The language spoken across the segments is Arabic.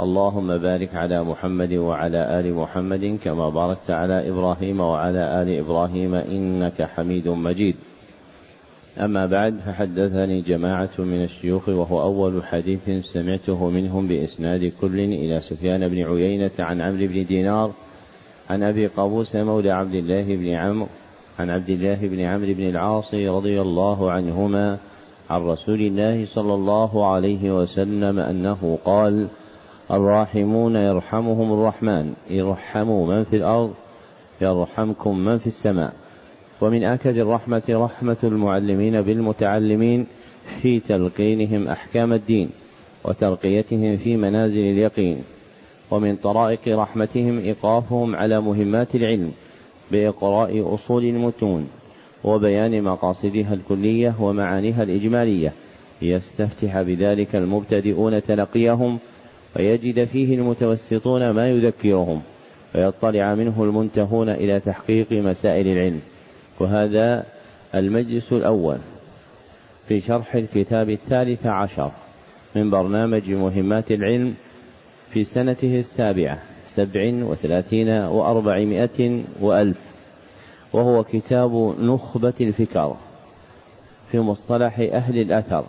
اللهم بارك على محمد وعلى آل محمد كما باركت على إبراهيم وعلى آل إبراهيم إنك حميد مجيد. أما بعد فحدثني جماعة من الشيوخ وهو أول حديث سمعته منهم بإسناد كل إلى سفيان بن عيينة عن عمرو بن دينار عن أبي قابوس مولى عبد الله بن عمرو عن عبد الله بن عمرو بن العاص رضي الله عنهما عن رسول الله صلى الله عليه وسلم أنه قال: الراحمون يرحمهم الرحمن. ارحموا من في الأرض يرحمكم من في السماء. ومن أكد الرحمة رحمة المعلمين بالمتعلمين في تلقينهم أحكام الدين وترقيتهم في منازل اليقين. ومن طرائق رحمتهم إيقافهم على مهمات العلم بإقراء أصول المتون وبيان مقاصدها الكلية ومعانيها الإجمالية. ليستفتح بذلك المبتدئون تلقيهم ويجد فيه المتوسطون ما يذكرهم ويطلع منه المنتهون إلى تحقيق مسائل العلم. وهذا المجلس الأول في شرح الكتاب الثالث عشر من برنامج مهمات العلم في سنته السابعة سبع وثلاثين وأربعمائة وألف وهو كتاب نخبة الفكر في مصطلح أهل الأثر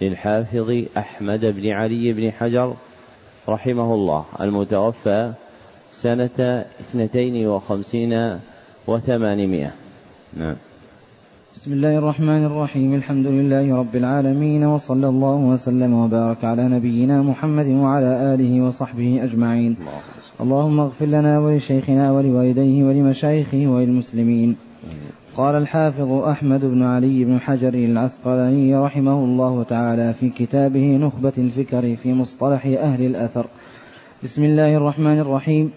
للحافظ أحمد بن علي بن حجر رحمه الله المتوفى سنة اثنتين وخمسين وثمانمائة. نعم. بسم الله الرحمن الرحيم الحمد لله رب العالمين وصلى الله وسلم وبارك على نبينا محمد وعلى آله وصحبه أجمعين. اللهم اغفر لنا ولشيخنا ولوالديه ولمشايخه وللمسلمين. قال الحافظ أحمد بن علي بن حجر العسقلاني رحمه الله تعالى في كتابه نخبة الفكر في مصطلح أهل الأثر. بسم الله الرحمن الرحيم.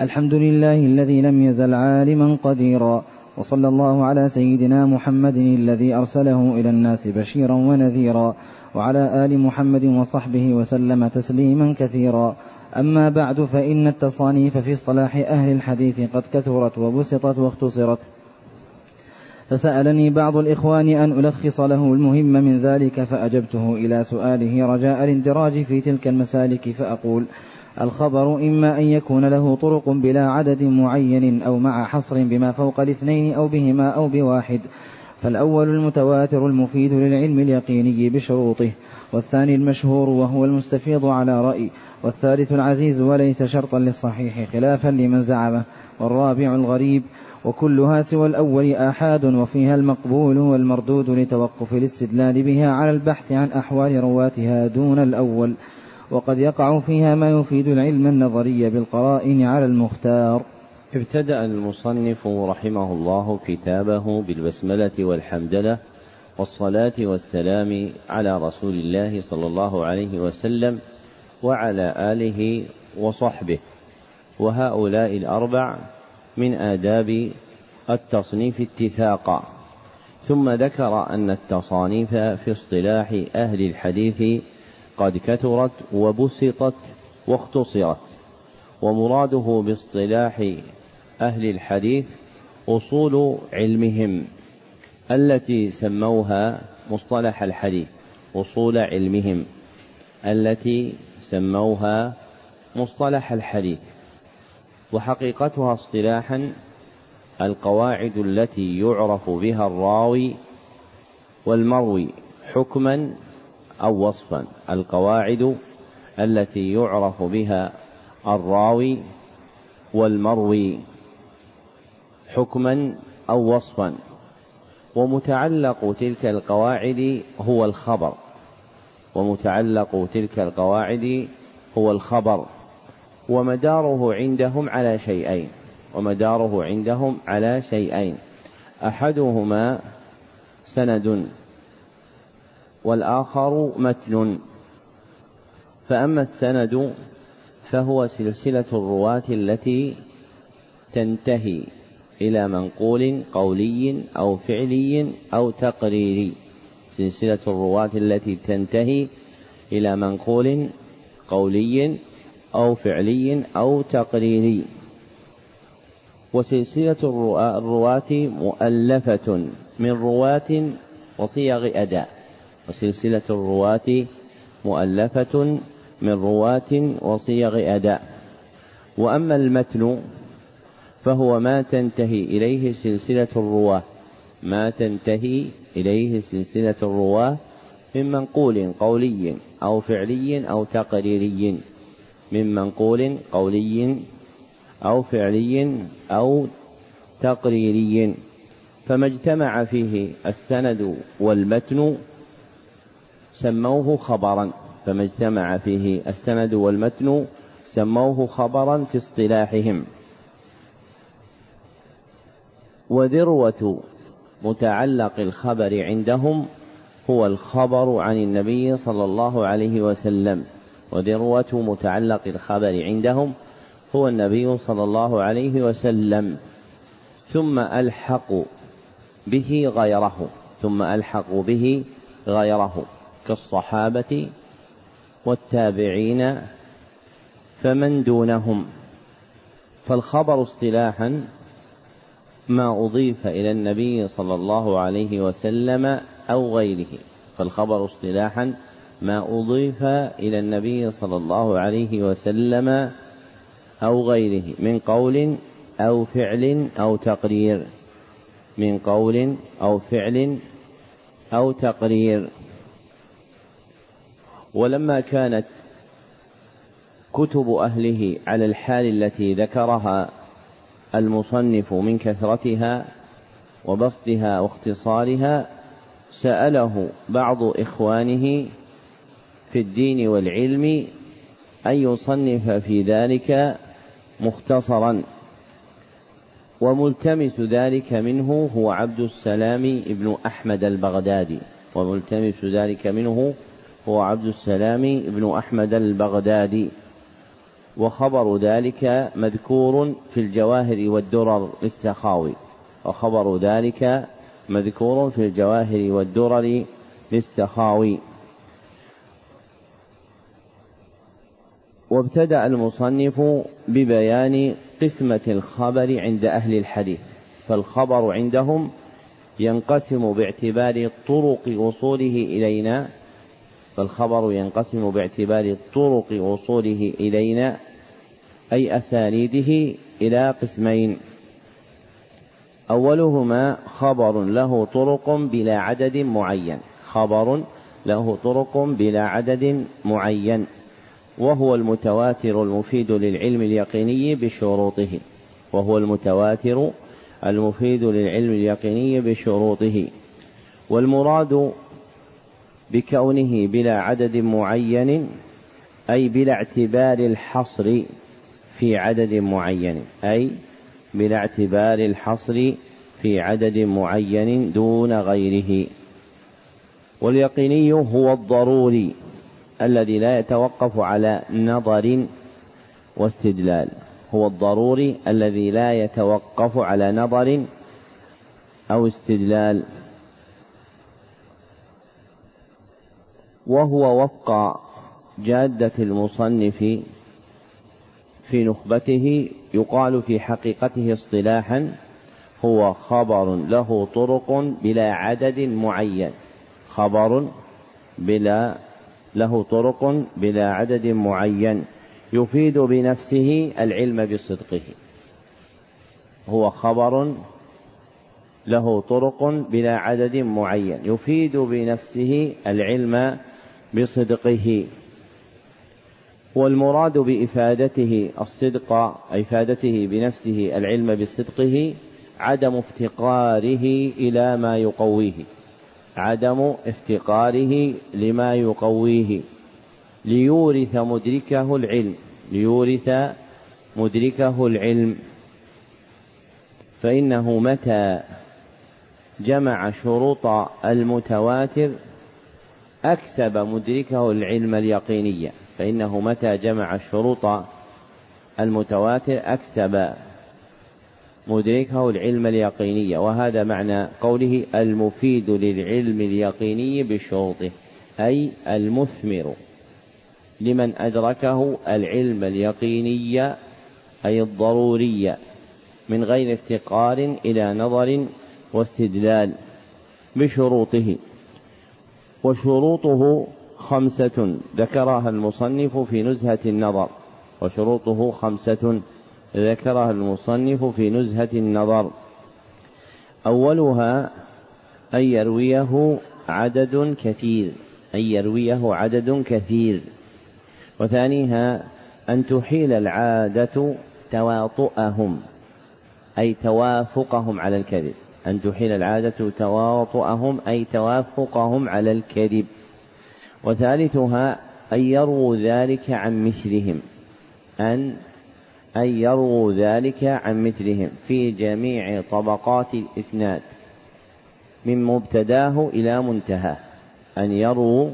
الحمد لله الذي لم يزل عالما قديرا وصلى الله على سيدنا محمد الذي أرسله إلى الناس بشيرا ونذيرا وعلى آل محمد وصحبه وسلم تسليما كثيرا. أما بعد فإن التصانيف في اصطلاح أهل الحديث قد كثرت وبسطت واختصرت. فسألني بعض الإخوان أن ألخص له المهم من ذلك فأجبته إلى سؤاله رجاء الاندراج في تلك المسالك فأقول الخبر إما أن يكون له طرق بلا عدد معين أو مع حصر بما فوق الاثنين أو بهما أو بواحد فالأول المتواتر المفيد للعلم اليقيني بشروطه والثاني المشهور وهو المستفيض على رأي والثالث العزيز وليس شرطا للصحيح خلافا لمن زعمه والرابع الغريب وكلها سوى الأول آحاد وفيها المقبول والمردود لتوقف الاستدلال بها على البحث عن أحوال رواتها دون الأول وقد يقع فيها ما يفيد العلم النظري بالقرائن على المختار. ابتدأ المصنف رحمه الله كتابه بالبسملة والحمدلة والصلاة والسلام على رسول الله صلى الله عليه وسلم وعلى آله وصحبه وهؤلاء الأربع من آداب التصنيف اتفاقا. ثم ذكر أن التصانيف في اصطلاح أهل الحديث قد كثرت وبسطت واختصرت ومراده باصطلاح أهل الحديث أصول علمهم التي سموها مصطلح الحديث أصول علمهم التي سموها مصطلح الحديث. وحقيقتها اصطلاحا القواعد التي يعرف بها الراوي والمروي حكما أو وصفا. القواعد التي يعرف بها الراوي والمروي حكما أو وصفا. ومتعلق تلك القواعد هو الخبر. ومتعلق تلك القواعد هو الخبر. ومداره عندهم على شيئين. ومداره عندهم على شيئين. أحدهما سند والآخر متن. فأما السند فهو سلسلة الرواة التي تنتهي إلى منقول قولي أو فعلي أو تقريري. سلسلة الرواة التي تنتهي إلى منقول قولي أو فعلي أو تقريري. وسلسلة الرواة مؤلفة من رواة وصيغ أداء. وسلسلة الرواة مؤلفة من رواة وصيغ أداء. وأما المتن فهو ما تنتهي إليه سلسلة الرواة ما تنتهي إليه سلسلة الرواة من منقول قولي أو فعلي أو تقريري. من منقول قولي أو فعلي أو تقريري. فما اجتمع فيه السند والمتن سموه خبرا. فما اجتمع فيه السند والمتن سموه خبرا في اصطلاحهم. وذروة متعلق الخبر عندهم هو الخبر عن النبي صلى الله عليه وسلم. وذروة متعلق الخبر عندهم هو النبي صلى الله عليه وسلم ثم ألحقوا به غيره ثم ألحقوا به غيره كالصحابة والتابعين فمن دونهم. فالخبر اصطلاحا ما أضيف إلى النبي صلى الله عليه وسلم أو غيره فالخبر اصطلاحا ما أضيف إلى النبي صلى الله عليه وسلم أو غيره من قول أو فعل أو تقرير. من قول أو فعل أو تقرير. ولما كانت كتب أهله على الحال التي ذكرها المصنف من كثرتها وبسطها واختصارها سأله بعض إخوانه في الدين والعلم أن يصنف في ذلك مختصرا. وملتمس ذلك منه هو عبد السلام ابن أحمد البغدادي. وملتمس ذلك منه هو عبد السلام ابن أحمد البغدادي. وخبر ذلك مذكور في الجواهر والدرر للسخاوي. وخبر ذلك مذكور في الجواهر والدرر للسخاوي. وابتدأ المصنف ببيان قسمة الخبر عند أهل الحديث فالخبر عندهم ينقسم باعتبار طرق وصوله إلينا فالخبر ينقسم باعتبار طرق وصوله إلينا أي أسانيده إلى قسمين. أولهما خبر له طرق بلا عدد معين خبر له طرق بلا عدد معين. وهو المتواتر المفيد للعلم اليقيني بشروطه. وهو المتواتر المفيد للعلم اليقيني بشروطه. والمراد بكونه بلا عدد معين أي بلا اعتبار الحصر في عدد معين أي بلا اعتبار الحصر في عدد معين دون غيره. واليقيني هو الضروري. الذي لا يتوقف على نظر واستدلال. هو الضروري الذي لا يتوقف على نظر أو استدلال. وهو وفق جادة المصنف في نخبته يقال في حقيقته اصطلاحا هو خبر له طرق بلا عدد معين. خبر بلا له طرق بلا عدد معين يفيد بنفسه العلم بصدقه. هو خبر له طرق بلا عدد معين يفيد بنفسه العلم بصدقه. والمراد بإفادته الصدق إفادته بنفسه العلم بصدقه عدم افتقاره إلى ما يقويه. عدم افتقاره لما يقويه ليورث مدركه العلم ليورث مدركه العلم. فإنه متى جمع شروط المتواتر أكسب مدركه العلم اليقيني فإنه متى جمع الشروط المتواتر أكسب مدركه العلم اليقيني وهذا معنى قوله المفيد للعلم اليقيني بشروطه أي المثمر. لمن أدركه العلم اليقيني أي الضروري من غير افتقار إلى نظر واستدلال بشروطه. وشروطه خمسة ذكرها المصنف في نزهة النظر وشروطه خمسة ذكرها المصنف في نزهة النظر. أولها أن يرويه عدد كثير أن يرويه عدد كثير. وثانيها أن تحيل العادة تواطؤهم أي توافقهم على الكذب. أن تحيل العادة تواطؤهم أي توافقهم على الكذب. وثالثها أن يرووا ذلك عن مثلهم أن أن يرووا ذلك عن مثلهم في جميع طبقات الإسناد من مبتداه إلى منتهاه أن يرووا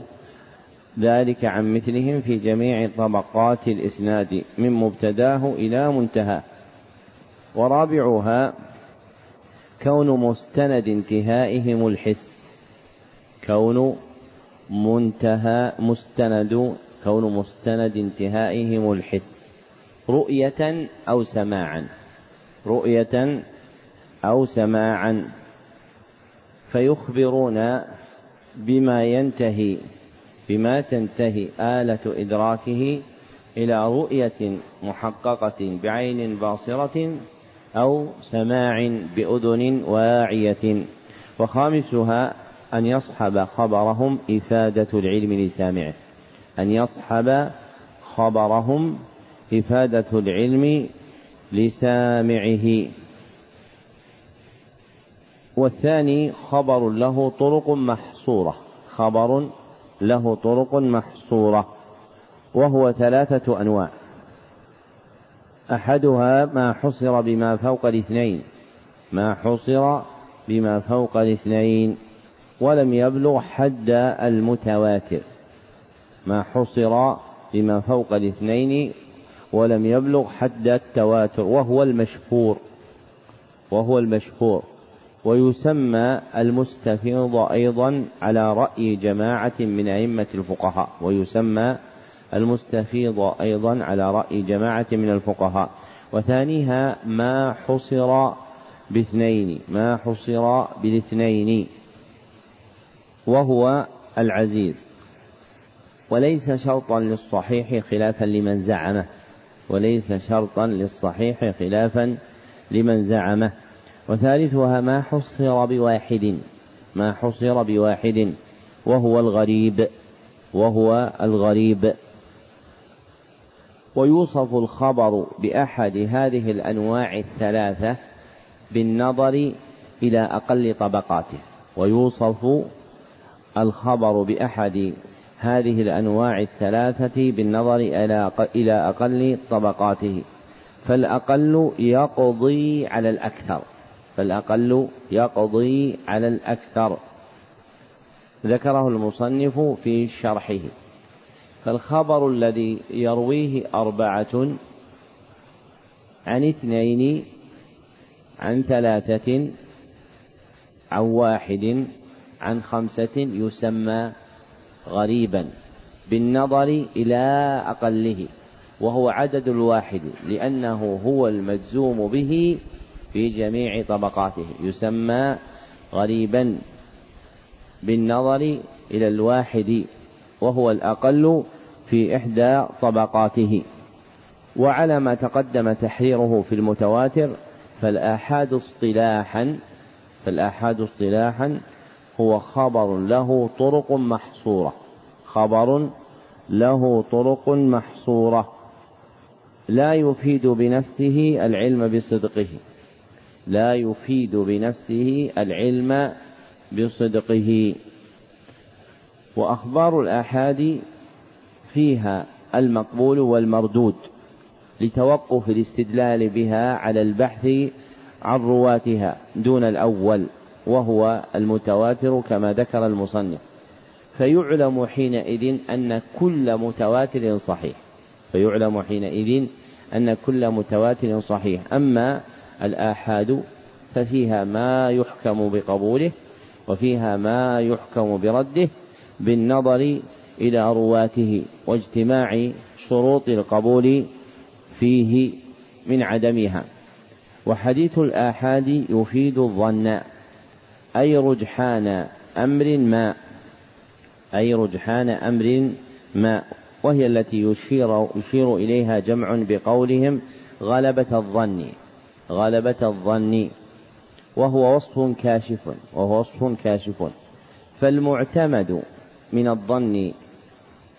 ذلك عن مثلهم في جميع طبقات الإسناد من مبتداه إلى منتهاه. ورابعها كون مستند انتهائهم الحس كون منتهى مستند كون مستند انتهائهم الحس. رؤية أو سماعا. رؤية أو سماعا. فيخبرون بما ينتهي بما تنتهي آلة إدراكه إلى رؤية محققة بعين باصرة أو سماع بأذن واعية. وخامسها أن يصحب خبرهم إفادة العلم لسامعه. أن يصحب خبرهم إفادة العلم لسامعه. والثاني خبر له طرق محصورة. خبر له طرق محصورة. وهو ثلاثة أنواع. أحدها ما حصر بما فوق الاثنين. ما حصر بما فوق الاثنين. ولم يبلغ حد المتواتر. ما حصر بما فوق الاثنين ولم يبلغ حد التواتر وهو المشهور وهو المشهور. ويسمى المستفيض أيضا على رأي جماعة من أئمة الفقهاء. ويسمى المستفيض أيضا على رأي جماعة من الفقهاء. وثانيها ما حصر باثنين ما حصر بالاثنين وهو العزيز. وليس شرطا للصحيح خلافا لمن زعمه. وليس شرطا للصحيح خلافا لمن زعمه. وثالثها ما حصر بواحد ما حصر بواحد وهو الغريب وهو الغريب. ويوصف الخبر بأحد هذه الأنواع الثلاثة بالنظر إلى أقل طبقاته. ويوصف الخبر بأحد هذه الأنواع الثلاثة بالنظر إلى أقل طبقاته. فالأقل يقضي على الأكثر. فالأقل يقضي على الأكثر. ذكره المصنف في شرحه. فالخبر الذي يرويه أربعة عن اثنين عن ثلاثة عن واحد عن خمسة يسمى غريبا بالنظر إلى أقله وهو عدد الواحد لأنه هو المجزوم به في جميع طبقاته يسمى غريبا بالنظر إلى الواحد وهو الأقل في إحدى طبقاته. وعلى ما تقدم تحريره في المتواتر فالآحاد اصطلاحا فالآحاد اصطلاحا هو خبر له طرق محصورة. خبر له طرق محصورة. لا يفيد بنفسه العلم بصدقه. لا يفيد بنفسه العلم بصدقه. وأخبار الآحاد فيها المقبول والمردود لتوقف الاستدلال بها على البحث عن رواتها دون الأول. وهو المتواتر كما ذكر المصنف. فيعلم حينئذ أن كل متواتر صحيح. فيعلم حينئذ أن كل متواتر صحيح. أما الآحاد ففيها ما يحكم بقبوله وفيها ما يحكم برده بالنظر إلى رواته واجتماع شروط القبول فيه من عدمها. وحديث الآحاد يفيد الظن. أي رجحان أمر ما أي رجحان أمر ما وهي التي يشير يشير إليها جمع بقولهم غلبة الظن غلبة الظن وهو وصف كاشف وهو وصف كاشف. فالمعتمد من الظن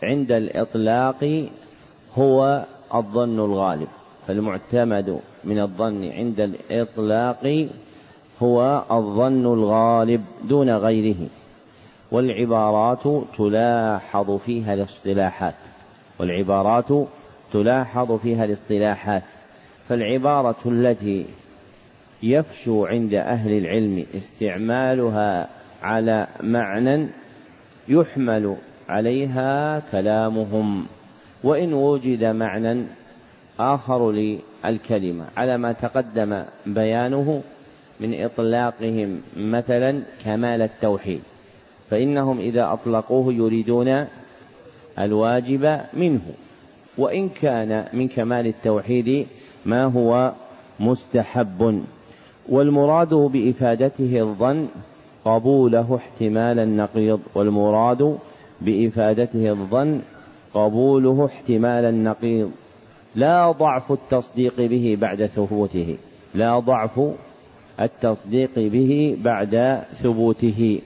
عند الإطلاق هو الظن الغالب. فالمعتمد من الظن عند الإطلاق هو الظن الغالب دون غيره والعبارات تلاحظ فيها الاصطلاحات والعبارات تلاحظ فيها الاصطلاحات فالعبارة التي يفشو عند أهل العلم استعمالها على معنى يحمل عليها كلامهم وإن وجد معنى آخر للكلمة على ما تقدم بيانه من إطلاقهم مثلا كمال التوحيد فإنهم إذا أطلقوه يريدون الواجب منه وإن كان من كمال التوحيد ما هو مستحب. والمراد بإفادته الظن قبوله احتمال النقيض والمراد بإفادته الظن قبوله احتمال النقيض. لا ضعف التصديق به بعد ثبوته لا ضعف التصديق به بعد ثبوته.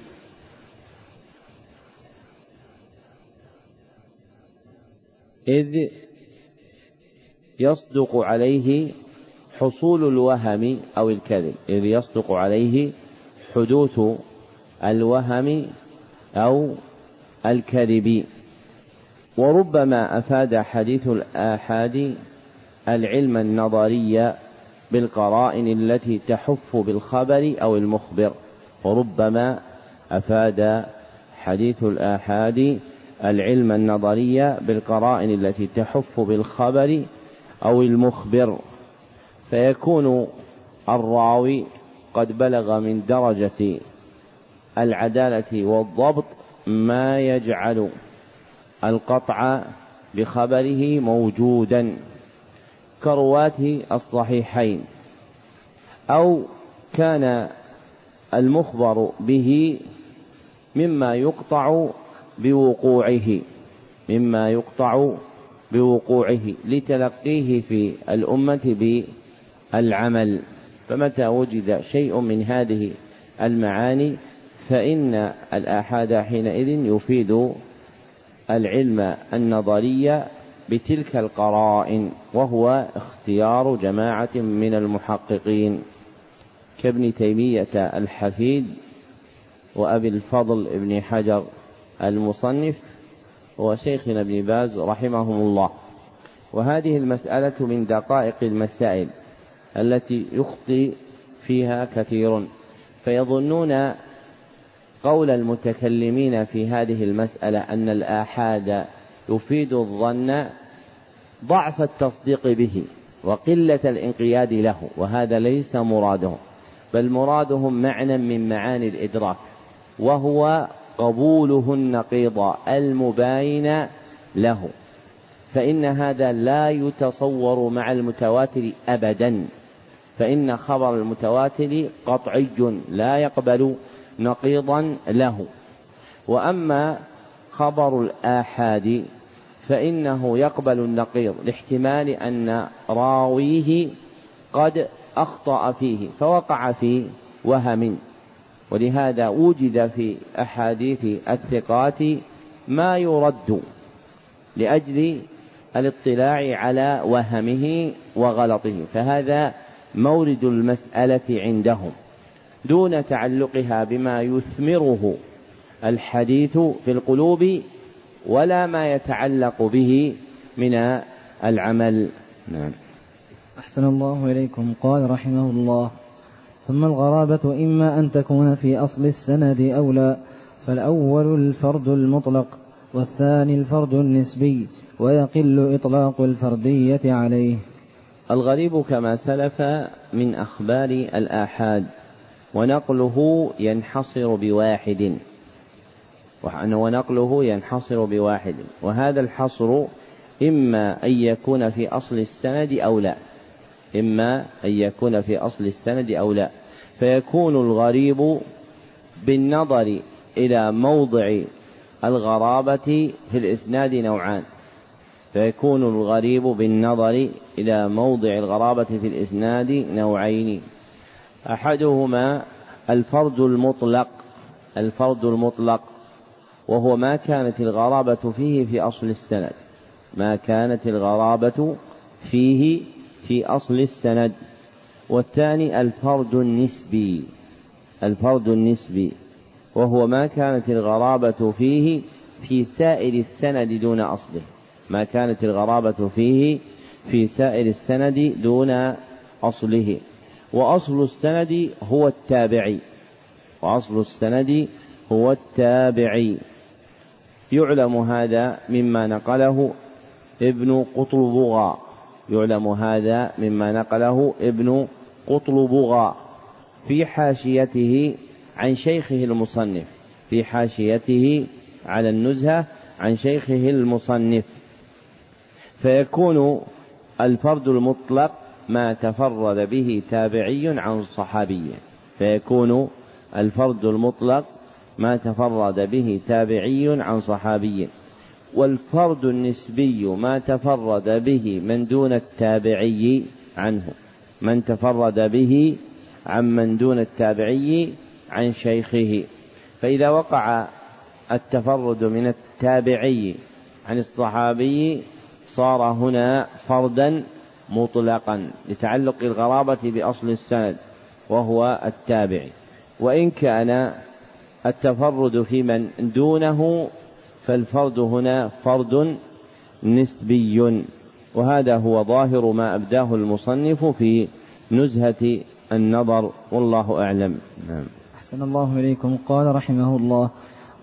إذ يصدق عليه حصول الوهم أو الكذب. إذ يصدق عليه حدوث الوهم أو الكذب. وربما أفاد حديث الآحاد العلم النظري بالقرائن التي تحف بالخبر أو المخبر وربما أفاد حديث الآحاد العلم النظري بالقرائن التي تحف بالخبر أو المخبر. فيكون الراوي قد بلغ من درجة العدالة والضبط ما يجعل القطع بخبره موجودا. كرواة الصحيحين أو كان المخبر به مما يقطع بوقوعه مما يقطع بوقوعه لتلقيه في الأمة بالعمل. فمتى وجد شيء من هذه المعاني فإن الآحاد حينئذ يفيد العلم النظري بتلك القرائن وهو اختيار جماعة من المحققين. كابن تيمية الحفيد وأبي الفضل ابن حجر المصنف وشيخنا ابن باز رحمهم الله. وهذه المسألة من دقائق المسائل التي يخطي فيها كثير. فيظنون قول المتكلمين في هذه المسألة أن الآحاد يفيد الظن ضعف التصديق به وقلة الانقياد له وهذا ليس مرادهم بل مرادهم معنى من معاني الإدراك وهو قبوله النقيض المباين له. فإن هذا لا يتصور مع المتواتر أبدا فإن خبر المتواتر قطعي لا يقبل نقيضا له. وأما خبر الآحاد فإنه يقبل النقيض لاحتمال أن راويه قد أخطأ فيه فوقع في وهم. ولهذا وجد في أحاديث الثقات ما يرد لأجل الاطلاع على وهمه وغلطه فهذا مورد المسألة عندهم. دون تعلقها بما يثمره الحديث في القلوب ولا ما يتعلق به من العمل. نعم. أحسن الله إليكم. قال رحمه الله ثم الغرابة إما أن تكون في أصل السند أو لا فالأول الفرد المطلق والثاني الفرد النسبي ويقل إطلاق الفردية عليه. الغريب كما سلف من أخبار الآحاد ونقله ينحصر بواحد. ونقله ينحصر بواحد. وهذا الحصر إما أن يكون في أصل السند أو لا. إما أن يكون في أصل السند أو لا. فيكون الغريب بالنظر إلى موضع الغرابة في الإسناد نوعان. فيكون الغريب بالنظر إلى موضع الغرابة في الإسناد نوعين. أحدهما الفرد المطلق. الفرد المطلق. وهو ما كانت الغرابة فيه في أصل السند. ما كانت الغرابة فيه في أصل السند. والثاني الفرد النسبي. الفرد النسبي. وهو ما كانت الغرابة فيه في سائر السند دون أصله. ما كانت الغرابة فيه في سائر السند دون أصله. وأصل السند هو التابعي. وأصل السند هو التابعي. يعلم هذا مما نقله ابن قطلبغا يعلم هذا مما نقله ابن قطلبغا في حاشيته عن شيخه المصنف في حاشيته على النزهة عن شيخه المصنف. فيكون الفرد المطلق ما تفرد به تابعي عن صحابي. فيكون الفرد المطلق ما تفرد به تابعي عن صحابي. والفرد النسبي ما تفرد به من دون التابعي عنه. من تفرد به عن من دون التابعي عن شيخه. فإذا وقع التفرد من التابعي عن الصحابي صار هنا فردا مطلقا لتعلق الغرابة بأصل السند وهو التابعي. وإن كان التفرد في من دونه فالفرد هنا فرد نسبي. وهذا هو ظاهر ما أبداه المصنف في نزهة النظر والله أعلم. نعم. أحسن الله إليكم. قال رحمه الله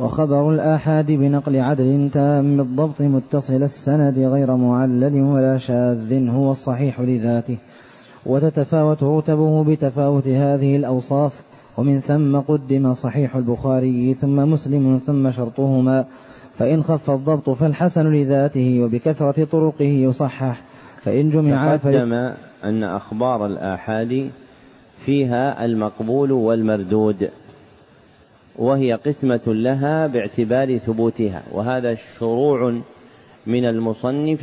وخبر الآحاد بنقل عدل تام بالضبط متصل السند غير معلل ولا شاذ هو الصحيح لذاته. وتتفاوت رتبه بتفاوت هذه الأوصاف ومن ثم قدم صحيح البخاري ثم مسلم ثم شرطهما. فإن خف الضبط فالحسن لذاته وبكثرة طرقه يصحح. فإن جمع تقدم أن أخبار الآحاد فيها المقبول والمردود وهي قسمة لها باعتبار ثبوتها وهذا شروع من المصنف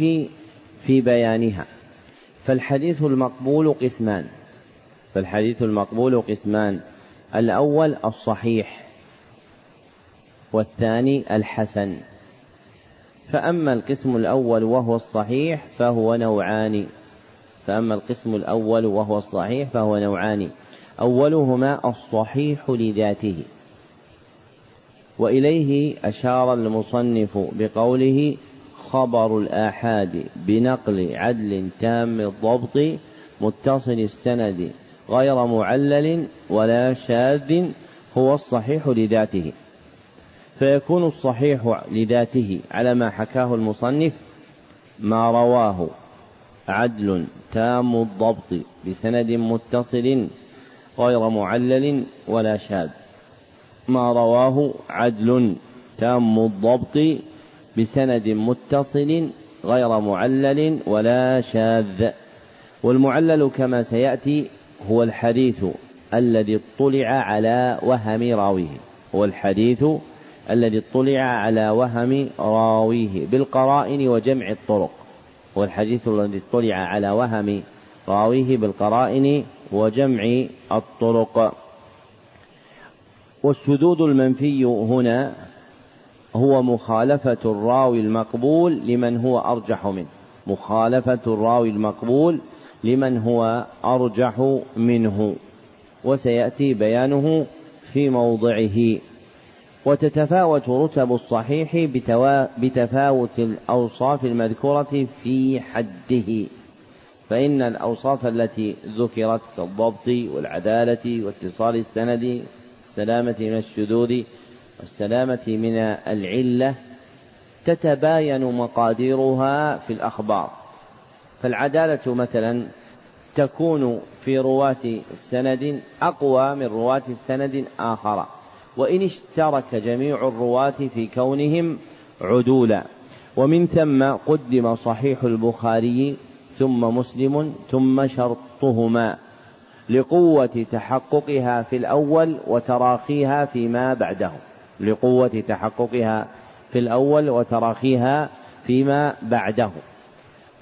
في بيانها. فالحديث المقبول قسمان فالحديث المقبول قسمان. الأول الصحيح والثاني الحسن. فأما القسم الأول وهو الصحيح فهو نوعان. فأما القسم الأول وهو الصحيح فهو نوعان. أولهما الصحيح لذاته. وإليه أشار المصنف بقوله خبر الآحاد بنقل عدل تام الضبط متصل السند غير معلل ولا شاذ هو الصحيح لذاته. فيكون الصحيح لذاته على ما حكاه المصنف ما رواه عدل تام الضبط بسند متصل غير معلل ولا شاذ. ما رواه عدل تام الضبط بسند متصل غير معلل ولا شاذ. والمعلل كما سيأتي هو الحديث الذي اطلع على وهم راويه. هو الحديث الذي اطلع على وهم راويه بالقرائن وجمع الطرق. هو الحديث الذي اطلع على وهم راويه بالقرائن وجمع الطرق. والشذوذ المنفي هنا هو مخالفة الراوي المقبول لمن هو أرجح منه. مخالفة الراوي المقبول لمن هو أرجح منه وسيأتي بيانه في موضعه. وتتفاوت رتب الصحيح بتفاوت الأوصاف المذكورة في حده. فإن الأوصاف التي ذكرت كالضبط والعدالة واتصال السند السلامة من الشذوذ والسلامة من العلة تتباين مقاديرها في الأخبار. فالعدالة مثلا تكون في رواة سند أقوى من رواة سند آخر وإن اشترك جميع الرواة في كونهم عدولا. ومن ثم قدم صحيح البخاري ثم مسلم ثم شرطهما لقوة تحققها في الأول وتراخيها فيما بعده. لقوة تحققها في الأول وتراخيها فيما بعده.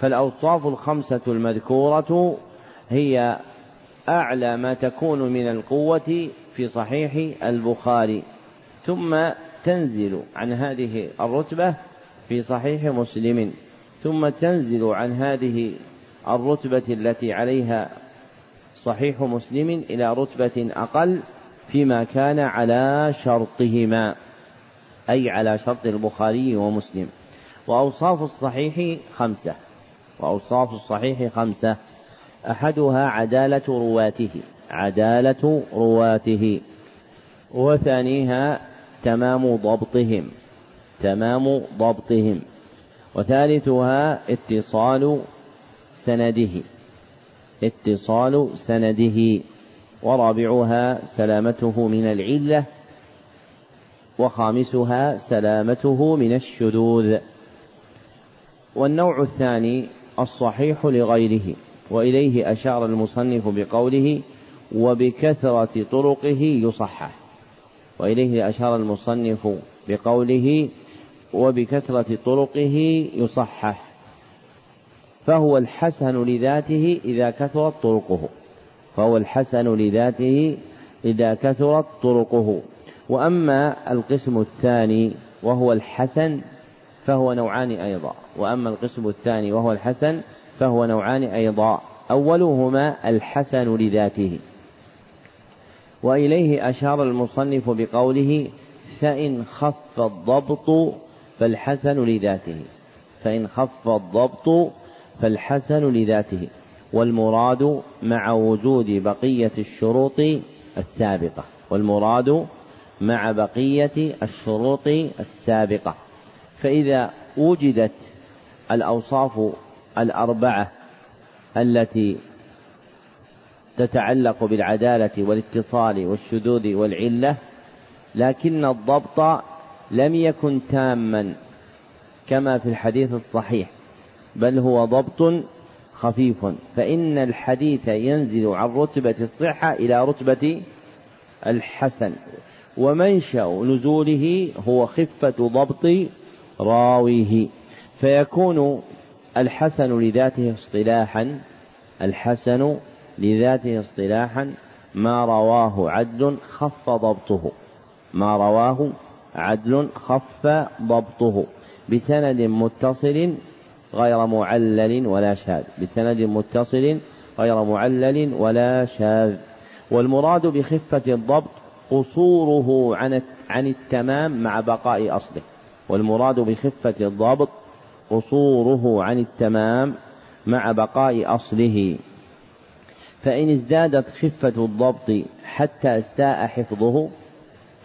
فالأوصاف الخمسة المذكورة هي أعلى ما تكون من القوة في صحيح البخاري. ثم تنزل عن هذه الرتبة في صحيح مسلم. ثم تنزل عن هذه الرتبة التي عليها صحيح مسلم إلى رتبة أقل فيما كان على شرطهما أي على شرط البخاري ومسلم. وأوصاف الصحيح خمسة. وأوصاف الصحيح خمسة. أحدها عدالة رواته. عدالة رواته. وثانيها تمام ضبطهم. تمام ضبطهم. وثالثها اتصال سنده. اتصال سنده. ورابعها سلامته من العلة. وخامسها سلامته من الشذوذ. والنوع الثاني الصحيح لغيره وإليه أشار المصنف بقوله وبكثرة طرقه يصحح وإليه أشار المصنف بقوله وبكثرة طرقه يصحح فهو الحسن لذاته إذا كثرت طرقه فهو الحسن لذاته إذا كثرت طرقه. وأما القسم الثاني وهو الحسن فهو نوعان أيضا وأما القسم الثاني وهو الحسن فهو نوعان أيضا أولهما الحسن لذاته. وإليه أشار المصنف بقوله فإن خف الضبط فالحسن لذاته فإن خف الضبط فالحسن لذاته والمراد مع وجود بقية الشروط السابقة والمراد مع بقية الشروط السابقة. فإذا وجدت الأوصاف الأربعة التي تتعلق بالعدالة والاتصال والشذوذ والعلة لكن الضبط لم يكن تاما كما في الحديث الصحيح بل هو ضبط خفيف. فإن الحديث ينزل عن رتبة الصحة إلى رتبة الحسن. ومنشأ نزوله هو خفة ضبط راويه. فيكون الحسن لذاته اصطلاحا الحسن لذاته اصطلاحا ما رواه عدل خف ضبطه. ما رواه عدل خف ضبطه. بسند متصل غير معلل ولا شاذ. بسند متصل غير معلل ولا شاذ. والمراد بخفة الضبط قصوره عن عن التمام مع بقاء أصله. والمراد بخفة الضبط قصوره عن التمام مع بقاء أصله. فإن ازدادت خفة الضبط حتى استاء حفظه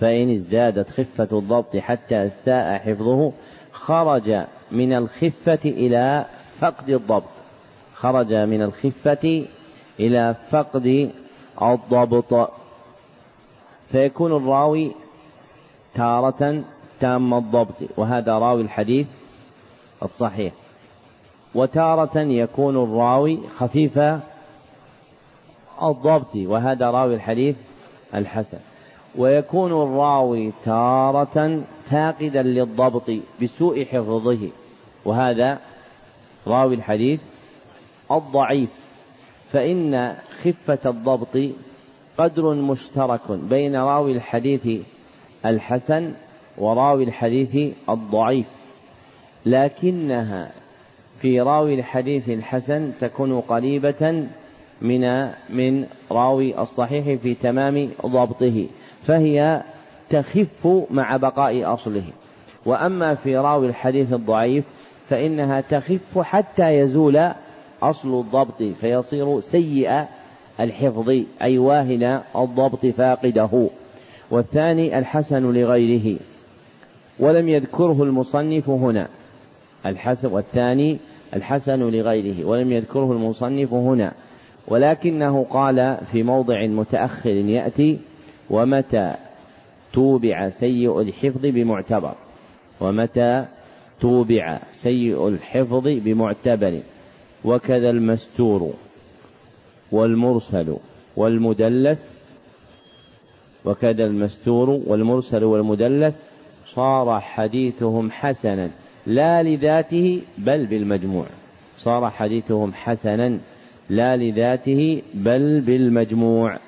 فإن ازدادت خفة الضبط حتى استاء حفظه خرج من الخفة إلى فقد الضبط. خرج من الخفة إلى فقد الضبط. فيكون الراوي تارة تام الضبط وهذا راوي الحديث الصحيح. وتارة يكون الراوي خفيف الضبط وهذا راوي الحديث الحسن. ويكون الراوي تارة فاقدا للضبط بسوء حفظه وهذا راوي الحديث الضعيف. فإن خفة الضبط قدر مشترك بين راوي الحديث الحسن وراوي الحديث الضعيف لكنها في راوي الحديث الحسن تكون قريبة من من راوي الصحيح في تمام ضبطه فهي تخف مع بقاء أصله. وأما في راوي الحديث الضعيف فإنها تخف حتى يزول أصل الضبط فيصير سيء الحفظ أي واهن الضبط فاقده. والثاني الحسن لغيره. ولم يذكره المصنف هنا. الحسن والثاني الحسن لغيره ولم يذكره المصنف هنا. ولكنه قال في موضع متأخر يأتي ومتى توبع سيء الحفظ بمعتبر؟ ومتى توبع سيء الحفظ بمعتبر؟ وكذا المستور والمرسل والمدلس. وكذا المستور والمرسل والمدلس. صار حديثهم حسنا لا لذاته بل بالمجموع. صار حديثهم حسنا لا لذاته بل بالمجموع.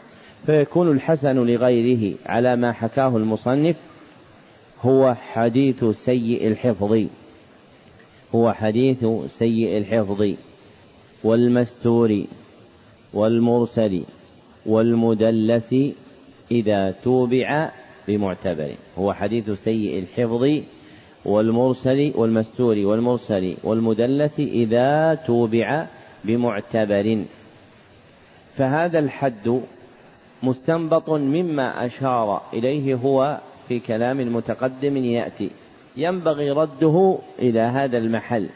فيكون الحسن لغيره على ما حكاه المصنف هو حديث سيء الحفظ. هو حديث سيء الحفظ. والمستور والمرسل والمدلس إذا توبع بمعتبر هو حديث سيء الحفظ والمرسل والمستور والمرسل والمدلس إذا توبع بمعتبر. فهذا الحد مستنبط مما أشار إليه هو في كلام متقدم يأتي. ينبغي رده إلى هذا المحل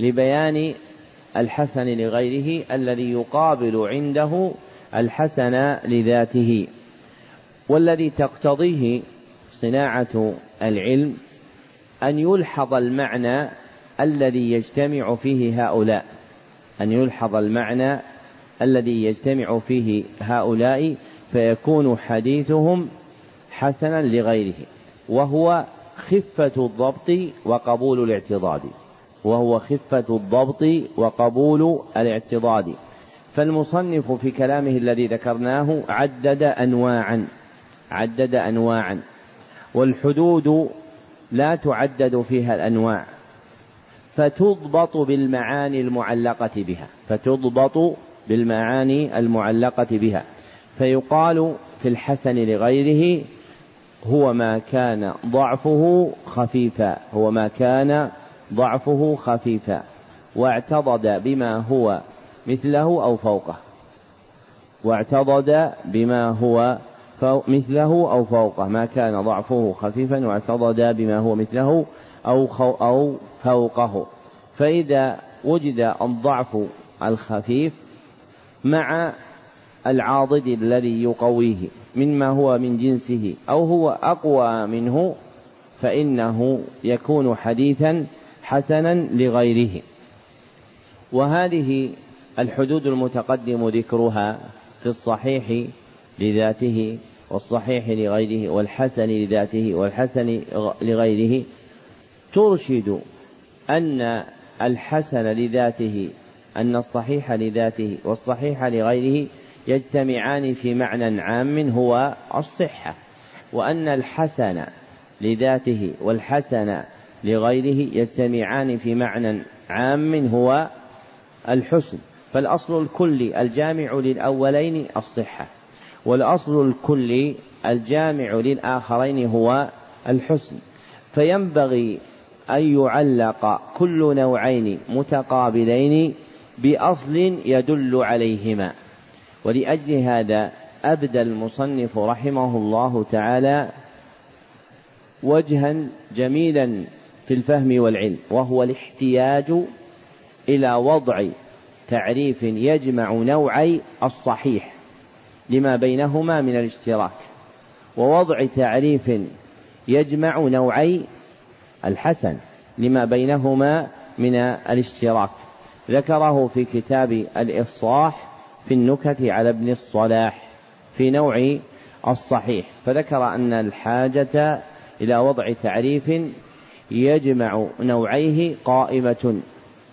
لبيان الحسن لغيره الذي يقابل عنده الحسن لذاته. والذي تقتضيه صناعة العلم أن يلحظ المعنى الذي يجتمع فيه هؤلاء. أن يلحظ المعنى الذي يجتمع فيه هؤلاء فيكون حديثهم حسنا لغيره وهو خفة الضبط وقبول الاعتضاد. وهو خفة الضبط وقبول الاعتضاد. فالمصنف في كلامه الذي ذكرناه عدد أنواعا. عدد أنواعا. والحدود لا تعدد فيها الأنواع. فتضبط بالمعاني المعلقة بها. فتضبط بالمعاني المعلقة بها. فيقال في الحسن لغيره هو ما كان ضعفه خفيفا. هو ما كان ضعفه خفيفا. واعتضد بما هو مثله أو فوقه. واعتضد بما هو مثله أو فوقه ما كان ضعفه خفيفا واعتضد بما هو مثله أو, أو فوقه. فإذا وجد الضعف الخفيف مع العاضد الذي يقويه مما هو من جنسه أو هو أقوى منه فإنه يكون حديثا حسنا لغيره. وهذه الحدود المتقدم ذكرها في الصحيح لذاته. والصحيح لغيره والحسن لذاته والحسن لغيره ترشد أن الحسن لذاته أن الصحيح لذاته والصحيح لغيره يجتمعان في معنى عام هو الصحة وأن الحسن لذاته والحسن لغيره يجتمعان في معنى عام هو الحسن. فالأصل الكلي الجامع للأولين الصحة. والأصل الكلي الجامع للآخرين هو الحسن. فينبغي أن يعلق كل نوعين متقابلين بأصل يدل عليهما. ولأجل هذا أبدى المصنف رحمه الله تعالى وجها جميلا في الفهم والعلم وهو الاحتياج إلى وضع تعريف يجمع نوعي الصحيح. لما بينهما من الاشتراك ووضع تعريف يجمع نوعي الحسن لما بينهما من الاشتراك. ذكره في كتاب الإفصاح في النكت على ابن الصلاح في نوع الصحيح فذكر أن الحاجة إلى وضع تعريف يجمع نوعيه قائمة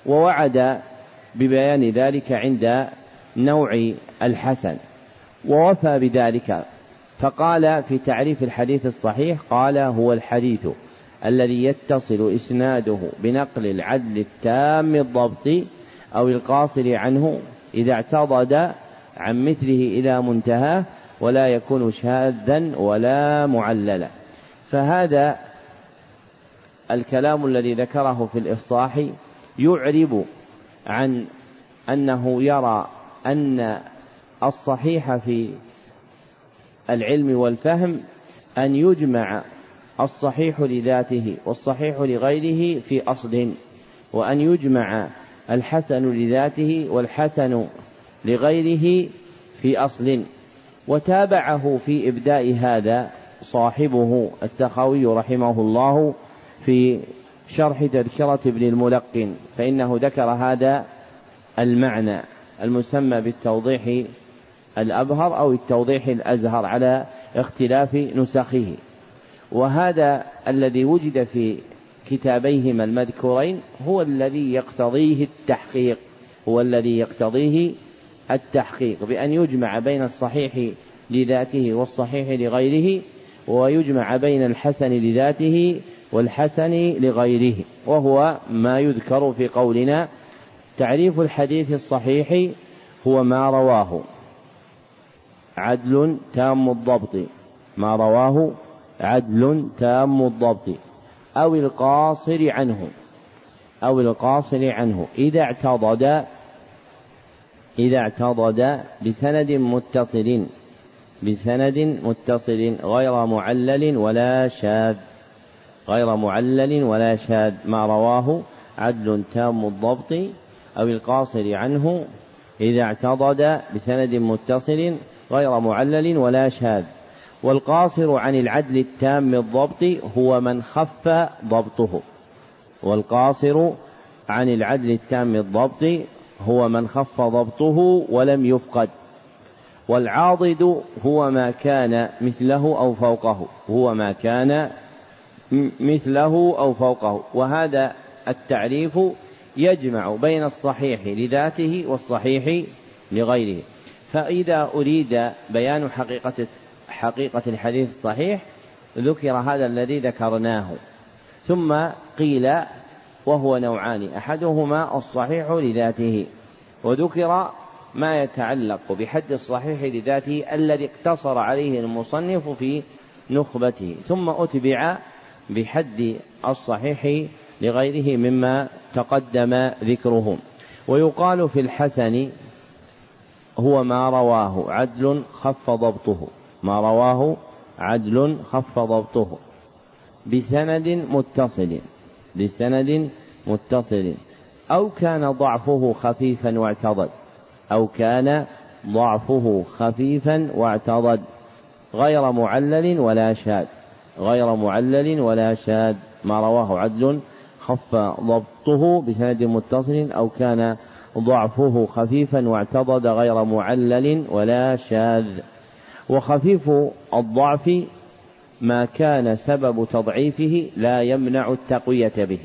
ووعد ببيان ذلك عند نوع الحسن. ووفى بذلك. فقال في تعريف الحديث الصحيح قال هو الحديث الذي يتصل إسناده بنقل العدل التام الضبط أو القاصر عنه إذا اعتضد عن مثله إلى منتهاه ولا يكون شاذا ولا معللا. فهذا الكلام الذي ذكره في الإفصاح يعرب عن أنه يرى أن الصحيح في العلم والفهم أن يجمع الصحيح لذاته والصحيح لغيره في أصل وأن يجمع الحسن لذاته والحسن لغيره في أصل. وتابعه في إبداء هذا صاحبه السخاوي رحمه الله في شرح تذكرة ابن الملقن فإنه ذكر هذا المعنى المسمى بالتوضيح الأبهر أو التوضيح الأزهر على اختلاف نسخه. وهذا الذي وجد في كتابيهما المذكورين هو الذي يقتضيه التحقيق هو الذي يقتضيه التحقيق بأن يجمع بين الصحيح لذاته والصحيح لغيره ويجمع بين الحسن لذاته والحسن لغيره. وهو ما يذكر في قولنا تعريف الحديث الصحيح هو ما رواه. عدل تام الضبط ما رواه عدل تام الضبط أو القاصر عنه أو القاصر عنه إذا اعتضد إذا اعتضد بسند متصل بسند متصل غير معلل ولا شاذ غير معلل ولا شاذ ما رواه عدل تام الضبط أو القاصر عنه إذا اعتضد بسند متصل غير معلل ولا شاذ. والقاصر عن العدل التام الضبط هو من خف ضبطه. والقاصر عن العدل التام الضبط هو من خف ضبطه ولم يفقد. والعاضد هو ما كان مثله أو فوقه. هو ما كان مثله أو فوقه. وهذا التعريف يجمع بين الصحيح لذاته والصحيح لغيره. فإذا أريد بيان حقيقة حقيقة الحديث الصحيح ذكر هذا الذي ذكرناه. ثم قيل وهو نوعان أحدهما الصحيح لذاته وذكر ما يتعلق بحد الصحيح لذاته الذي اقتصر عليه المصنف في نخبته ثم أتبع بحد الصحيح لغيره مما تقدم ذكره. ويقال في الحسن هو ما رواه عدل خف ضبطه. ما رواه عدل خف ضبطه. بسند متصل بسند متصل. أو كان ضعفه خفيفا واعتضد. أو كان ضعفه خفيفا واعتضد. غير معلل ولا شاذ. غير معلل ولا شاذ. ما رواه عدل خف ضبطه بسند متصل أو كان ضعفه خفيفا واعتضد غير معلل ولا شاذ. وخفيف الضعف ما كان سبب تضعيفه لا يمنع التقوية به.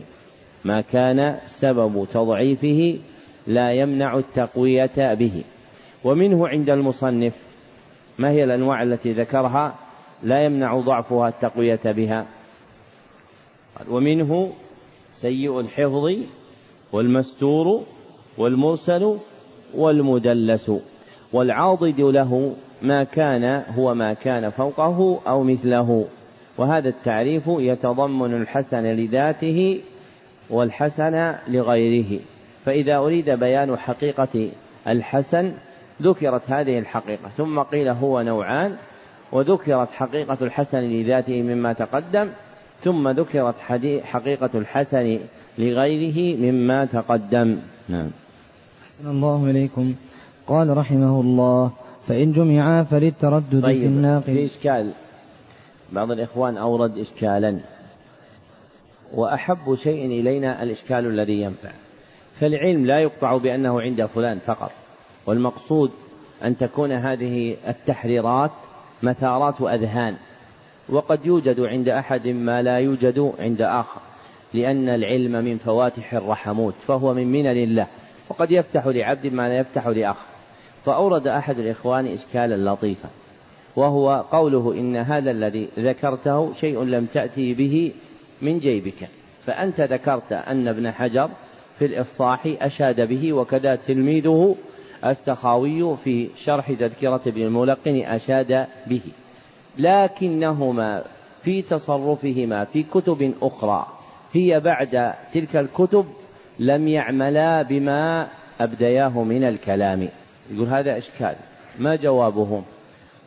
ما كان سبب تضعيفه لا يمنع التقوية به. ومنه عند المصنف ما هي الأنواع التي ذكرها لا يمنع ضعفها التقوية بها؟ ومنه سيء الحفظ والمستور والمرسل والمدلس. والعاضد له ما كان هو ما كان فوقه أو مثله. وهذا التعريف يتضمن الحسن لذاته والحسن لغيره. فإذا أريد بيان حقيقة الحسن ذكرت هذه الحقيقة. ثم قيل هو نوعان. وذكرت حقيقة الحسن لذاته مما تقدم ثم ذكرت حقيقة الحسن لغيره مما تقدم. نعم. أحسن الله إليكم. قال رحمه الله فإن جمعا فللتردد طيب في الناقل. في إشكال. بعض الإخوان أورد إشكالا. وأحب شيء إلينا الإشكال الذي ينفع. فالعلم لا يقطع بأنه عند فلان فقط. والمقصود أن تكون هذه التحريرات مثارات أذهان وقد يوجد عند أحد ما لا يوجد عند آخر. لأن العلم من فواتح الرحموت فهو من منن الله. وقد يفتح لعبد ما لا يفتح لآخر فأورد أحد الإخوان إشكالا لطيفا وهو قوله إن هذا الذي ذكرته شيء لم تأتي به من جيبك فأنت ذكرت أن ابن حجر في الإفصاح أشاد به وكذا تلميذه السخاوي في شرح تذكرة ابن الملقن أشاد به. لكنهما في تصرفهما في كتب أخرى هي بعد تلك الكتب لم يعملا بما أبدياه من الكلام. يقول هذا إشكال. ما جوابهم؟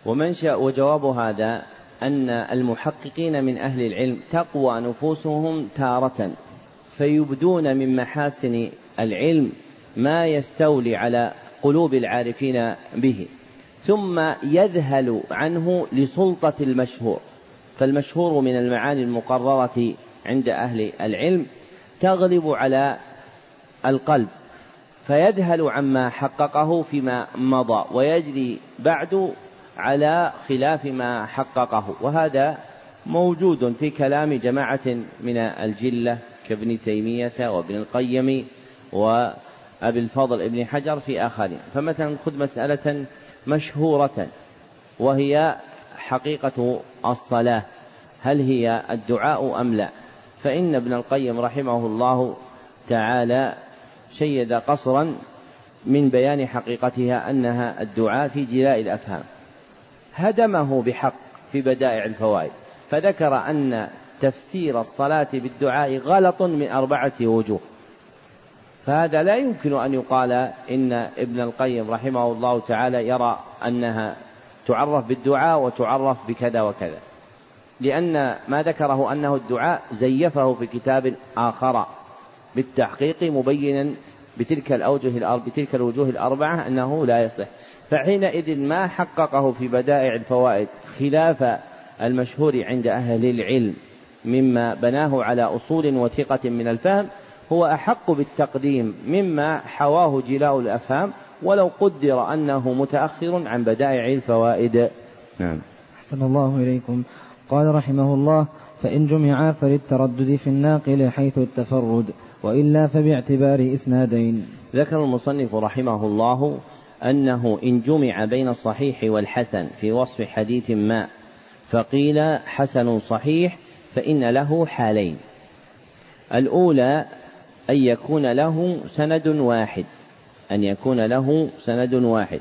ومنشأ وجواب هذا أن المحققين من أهل العلم تقوى نفوسهم تارة فيبدون من محاسن العلم ما يستولي على قلوب العارفين به. ثم يذهل عنه لسلطة المشهور. فالمشهور من المعاني المقررة عند أهل العلم تغلب على القلب فيذهل عما حققه فيما مضى ويجري بعد على خلاف ما حققه. وهذا موجود في كلام جماعة من الجلة كابن تيمية وابن القيم وأبي الفضل ابن حجر في آخرين. فمثلا خذ مسألة مشهورة وهي حقيقة الصلاة هل هي الدعاء أم لا؟ فإن ابن القيم رحمه الله تعالى شيد قصرا من بيان حقيقتها أنها الدعاء في جلاء الأفهام. هدمه بحق في بدائع الفوائد. فذكر أن تفسير الصلاة بالدعاء غلط من أربعة وجوه. فهذا لا يمكن أن يقال إن ابن القيم رحمه الله تعالى يرى أنها تعرف بالدعاء وتعرف بكذا وكذا. لأن ما ذكره أنه الدعاء زيفه في كتاب آخر بالتحقيق مبينا بتلك الأوجه بتلك الوجوه الأربعة أنه لا يصح. فحينئذ ما حققه في بدائع الفوائد خلاف المشهور عند أهل العلم مما بناه على أصول وثقة من الفهم هو أحق بالتقديم مما حواه جلاء الأفهام ولو قدر أنه متأخر عن بدائع الفوائد. نعم. أحسن الله إليكم. قال رحمه الله فإن جمعا فللتردد في الناقل حيث التفرد وإلا فباعتبار إسنادين. ذكر المصنف رحمه الله أنه إن جمع بين الصحيح والحسن في وصف حديث ما فقيل حسن صحيح فإن له حالين. الأولى أن يكون له سند واحد. أن يكون له سند واحد.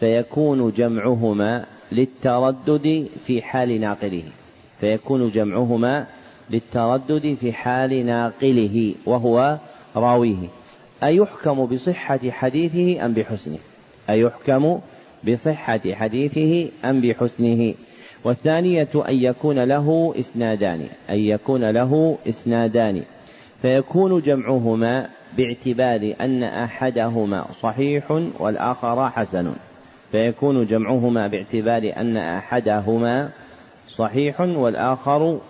فيكون جمعهما للتردد في حال ناقله. فيكون جمعهما للتردد في حال ناقله وهو راويه. أيحكم بصحة حديثه أم بحسنه؟ أيحكم بصحة حديثه أم بحسنه؟ والثانية أن يكون له إسنادان أن يكون له إسنادان. فيكون جمعهما باعتبار أن أحدهما صحيح والآخر حسن. فيكون جمعهما باعتبار أن أحدهما صحيح والآخر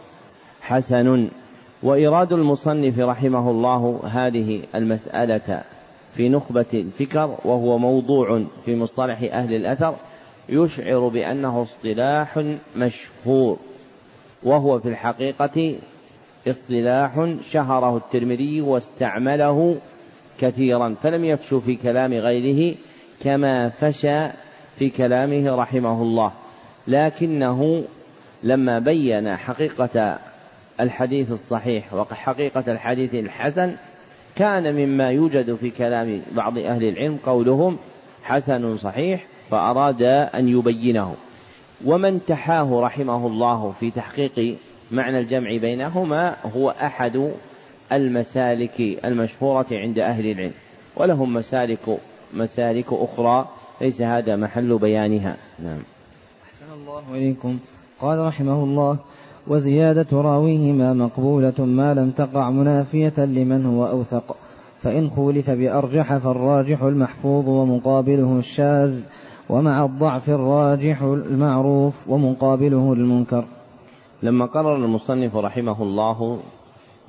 حسن. وإيراد المصنف رحمه الله هذه المسألة في نخبة الفكر وهو موضوع في مصطلح أهل الأثر يشعر بأنه اصطلاح مشهور وهو في الحقيقة اصطلاح شهره الترمذي واستعمله كثيرا فلم يفش في كلام غيره كما فشى في كلامه رحمه الله. لكنه لما بين حقيقة الحديث الصحيح وحقيقة الحديث الحسن كان مما يوجد في كلام بعض أهل العلم قولهم حسن صحيح فأراد أن يبينه. ومن تحاه رحمه الله في تحقيق معنى الجمع بينهما هو أحد المسالك المشهورة عند أهل العلم ولهم مسالك مسالك أخرى ليس هذا محل بيانها. نعم. أحسن الله إليكم. قال رحمه الله وزيادة راويهما مقبولة ما لم تقع منافية لمن هو أوثق. فإن خولف بأرجح فالراجح المحفوظ ومقابله الشاذ ومع الضعف الراجح المعروف ومقابله المنكر. لما قرر المصنف رحمه الله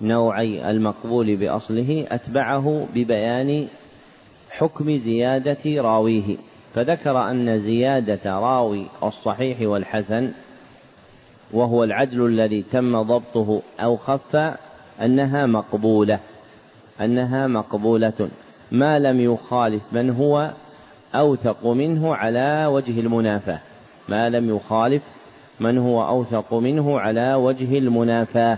نوعي المقبول بأصله أتبعه ببيان حكم زيادة راويه. فذكر أن زيادة راوي الصحيح والحسن وهو العدل الذي تم ضبطه أو خف أنها مقبولة أنها مقبولة. ما لم يخالف من هو أوثق منه على وجه المنافاة. ما لم يخالف من هو أوثق منه على وجه المنافاة.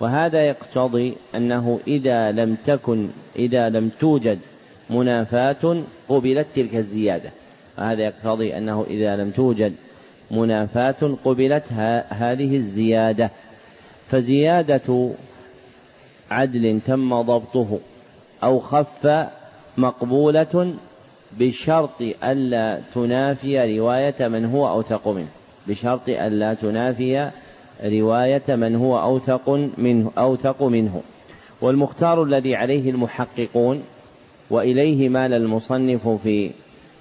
وهذا يقتضي أنه إذا لم تكن إذا لم توجد منافاة قبلت تلك الزيادة. وهذا يقتضي أنه إذا لم توجد منافاة قبلت هذه الزيادة. فزيادة عدل تم ضبطه أو خف مقبولة بشرط ألا تنافي رواية من هو أوثق منه. بشرط ألا تنافي رواية من هو أوثق منه أوثق منه. والمختار الذي عليه المحققون وإليه مال المصنف في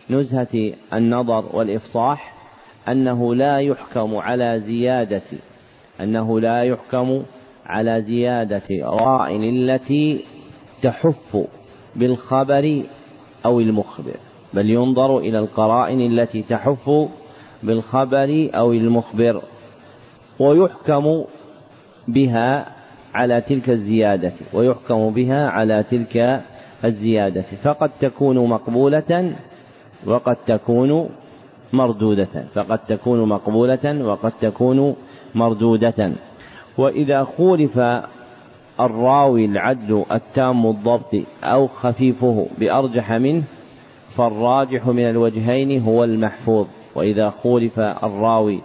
نزهة النظر والإفصاح أنه لا يحكم على زيادة أنه لا يحكم على زيادة راء التي تحف بالخبر أو المخبر بل ينظر إلى القرائن التي تحف بالخبر أو المخبر ويحكم بها على تلك الزيادة ويحكم بها على تلك الزيادة. فقد تكون مقبولة وقد تكون مردودة فقد تكون مقبولة وقد تكون مردودة. وإذا خولف الراوي العدل التام الضبط أو خفيفه بأرجح منه فالراجح من الوجهين هو المحفوظ. وإذا خولف الراوي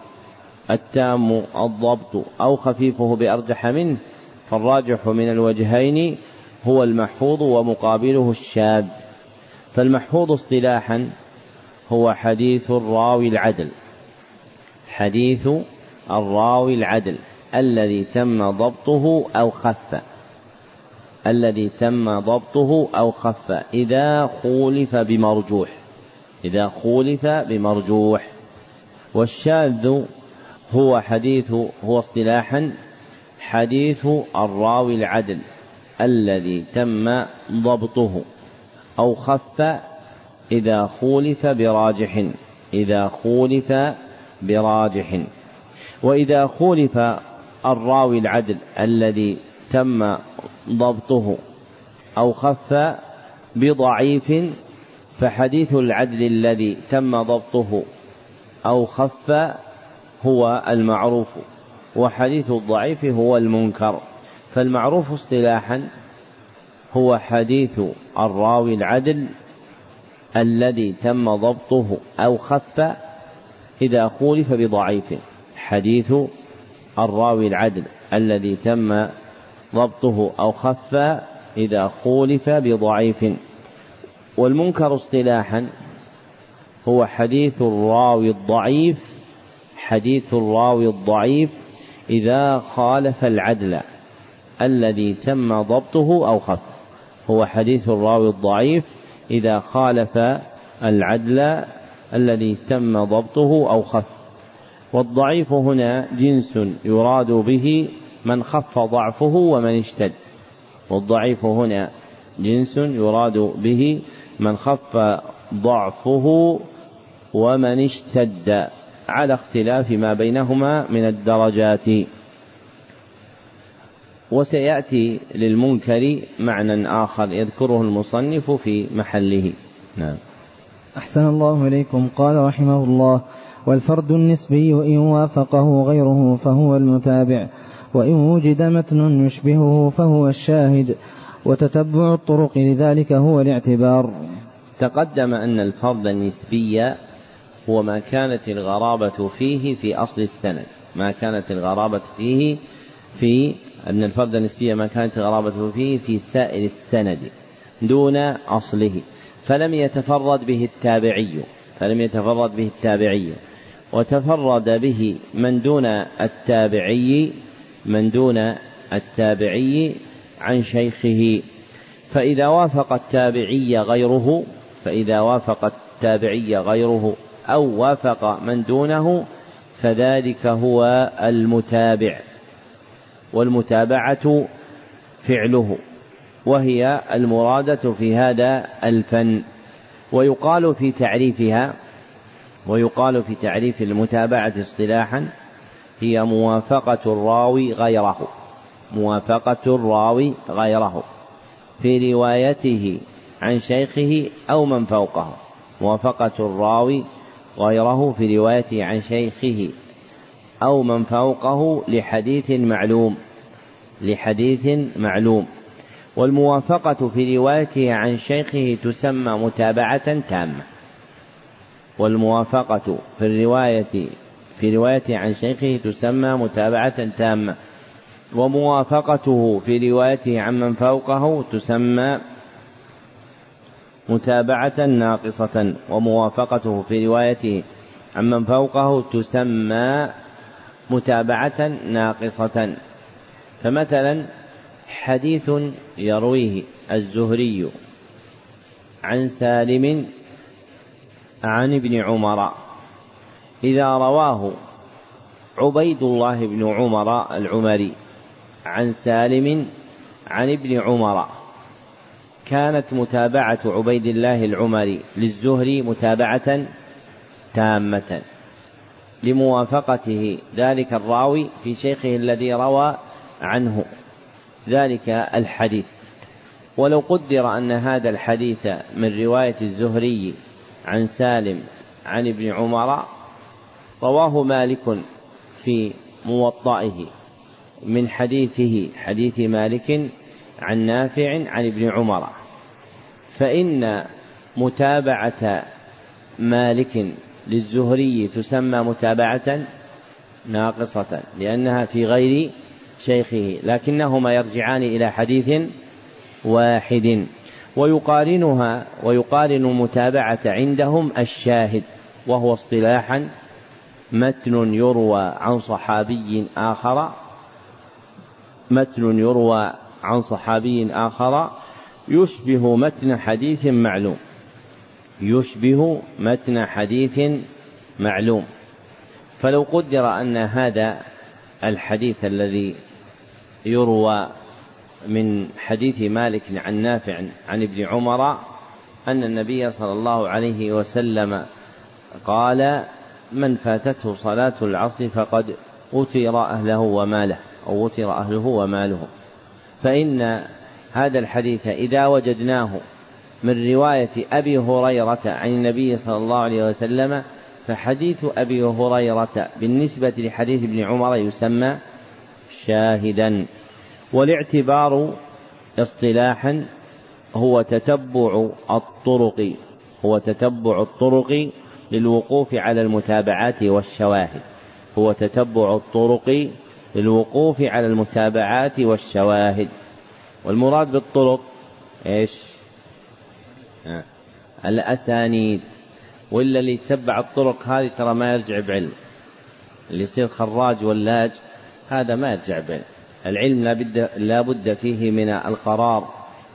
التام الضبط أو خفيفه بأرجح منه فالراجح من الوجهين هو المحفوظ ومقابله الشاذ. فالمحفوظ اصطلاحا هو حديث الراوي العدل. حديث الراوي العدل. الذي تم ضبطه أو خف. الذي تم ضبطه أو خف. إذا خولف بمرجوح. إذا خولف بمرجوح. والشاذ هو حديث هو اصطلاحا حديث الراوي العدل. الذي تم ضبطه أو خف إذا خولف براجح إذا خولف براجح. وإذا خولف الراوي العدل الذي تم ضبطه أو خف بضعيف فحديث العدل الذي تم ضبطه أو خف هو المعروف وحديث الضعيف هو المنكر. فالمعروف اصطلاحا هو حديث الراوي العدل الذي تم ضبطه أو خف إذا خولف بضعيف. حديث الراوي العدل. الذي تم ضبطه أو خف إذا خولف بضعيف. والمنكر اصطلاحا هو حديث الراوي الضعيف. حديث الراوي الضعيف إذا خالف العدل. الذي تم ضبطه أو خف. هو حديث الراوي الضعيف. إذا خالف العدل الذي تم ضبطه أو خف. والضعيف هنا جنس يراد به من خف ضعفه ومن اشتد. والضعيف هنا جنس يراد به من خف ضعفه ومن اشتد. على اختلاف ما بينهما من الدرجات. وسيأتي للمنكر معنى آخر يذكره المصنف في محله. نعم. أحسن الله إليكم. قال رحمه الله والفرد النسبي إن وافقه غيره فهو المتابع وإن وجد متن يشبهه فهو الشاهد وتتبع الطرق لذلك هو الاعتبار. تقدم أن الفرد النسبي هو ما كانت الغرابة فيه في أصل السند ما كانت الغرابة فيه في أن الفرد النسبي ما كانت الغرابة فيه في سائر السند دون أصله فلم يتفرد به التابعي فلم يتفرد به التابعي وتفرد به من دون التابعي من دون التابعي عن شيخه. فإذا وافق التابعي غيره فإذا وافق التابعي غيره أو وافق من دونه فذلك هو المتابع. والمتابعة فعله وهي المرادة في هذا الفن. ويقال في تعريفها ويقال في تعريف المتابعة اصطلاحا هي موافقة الراوي غيره موافقة الراوي غيره في روايته عن شيخه أو من فوقه موافقة الراوي غيره في روايته عن شيخه أو من فوقه لحديث معلوم لحديث معلوم. والموافقة في روايته عن شيخه تسمى متابعة تامة. والموافقة في الرواية في روايته عن شيخه تسمى متابعة تامة. وموافقته في روايته عن من فوقه تسمى متابعة ناقصة. وموافقته في روايته عن من فوقه تسمى متابعة ناقصة. فمثلا حديث يرويه الزهري عن سالم عن ابن عمر. إذا رواه عبيد الله بن عمر العمري عن سالم عن ابن عمر. كانت متابعة عبيد الله العمري للزهري متابعة تامة. لموافقته. ذلك الراوي في شيخه الذي روى عنه. ذلك الحديث. ولو قدر أن هذا الحديث من رواية الزهري عن سالم عن ابن عمر رواه مالك في موطئه من حديثه حديث مالك عن نافع عن ابن عمر. فإن متابعة مالك للزهري تسمى متابعة ناقصة لأنها في غير شيخه لكنهما يرجعان إلى حديث واحد. ويقارنها ويقارن المتابعة عندهم الشاهد وهو اصطلاحا متن يروى عن صحابي آخر متن يروى عن صحابي آخر يشبه متن حديث معلوم. يشبه متن حديث معلوم. فلو قدر أن هذا الحديث الذي يروى من حديث مالك عن نافع عن ابن عمر أن النبي صلى الله عليه وسلم قال من فاتته صلاة العصر فقد أوتر أهله وماله أو أوتر أهله وماله. فإن هذا الحديث إذا وجدناه من رواية أبي هريرة عن النبي صلى الله عليه وسلم فحديث أبي هريرة بالنسبة لحديث ابن عمر يسمى شاهدا. والاعتبار اصطلاحا هو تتبع الطرق هو تتبع الطرق للوقوف على المتابعات والشواهد. هو تتبع الطرق للوقوف على المتابعات والشواهد. والمراد بالطرق إيش؟ آه. الأسانيد ولا اللي يتبع الطرق هذه ترى ما يرجع بعلم. اللي يصير خراج ولاج هذا ما يرجع بعلم. العلم لابد لابد فيه من القرار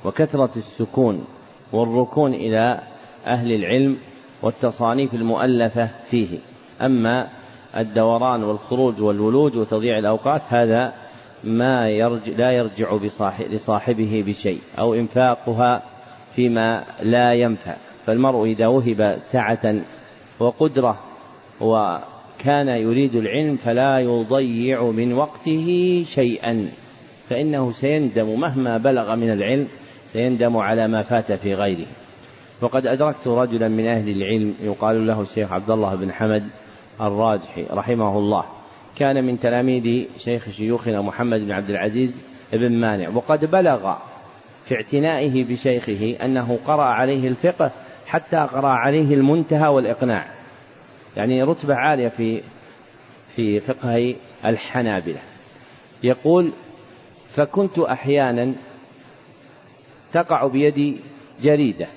وكثرة السكون والركون إلى أهل العلم والتصانيف المؤلفة فيه. أما الدوران والخروج والولوج وتضييع الأوقات هذا ما يرجع لا يرجع لصاحبه بشيء أو إنفاقها فيما لا ينفع. فالمرء إذا وهب سعة وقدرة وكان يريد العلم فلا يضيع من وقته شيئا. فإنه سيندم مهما بلغ من العلم سيندم على ما فات في غيره. وقد أدركت رجلا من أهل العلم يقال له الشيخ عبد الله بن حمد الراجحي رحمه الله كان من تلاميذ شيخ شيوخنا محمد بن عبد العزيز بن مانع وقد بلغ في اعتنائه بشيخه أنه قرأ عليه الفقه حتى قرأ عليه المنتهى والإقناع. يعني رتبة عالية في في فقه الحنابلة. يقول فكنت أحيانا تقع بيدي جريدة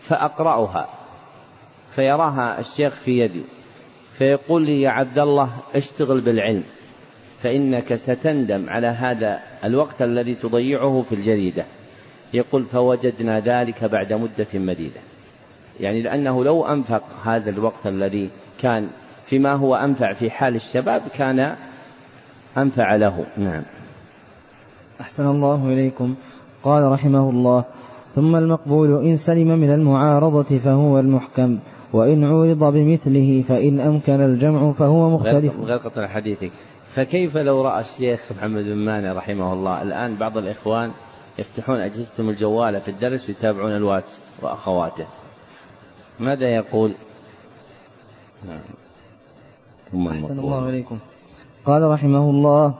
فأقرأها فيراها الشيخ في يدي فيقول لي يا عبد الله اشتغل بالعلم. فإنك ستندم على هذا الوقت الذي تضيعه في الجريدة. يقول فوجدنا ذلك بعد مدة مديدة. يعني لأنه لو أنفق هذا الوقت الذي كان فيما هو أنفع في حال الشباب كان أنفع له. نعم. أحسن الله إليكم. قال رحمه الله ثم المقبول إن سلم من المعارضة فهو المحكم وإن عورض بمثله فإن أمكن الجمع فهو مختلف. غير قطع حديثك. فكيف لو رأى الشيخ محمد بن مانع رحمه الله؟ الآن بعض الإخوان يفتحون أجهزتهم الجوالة في الدرس ويتابعون الواتس وأخواته. ماذا يقول؟ نعم ثم أحسن الله إليكم. قال رحمه الله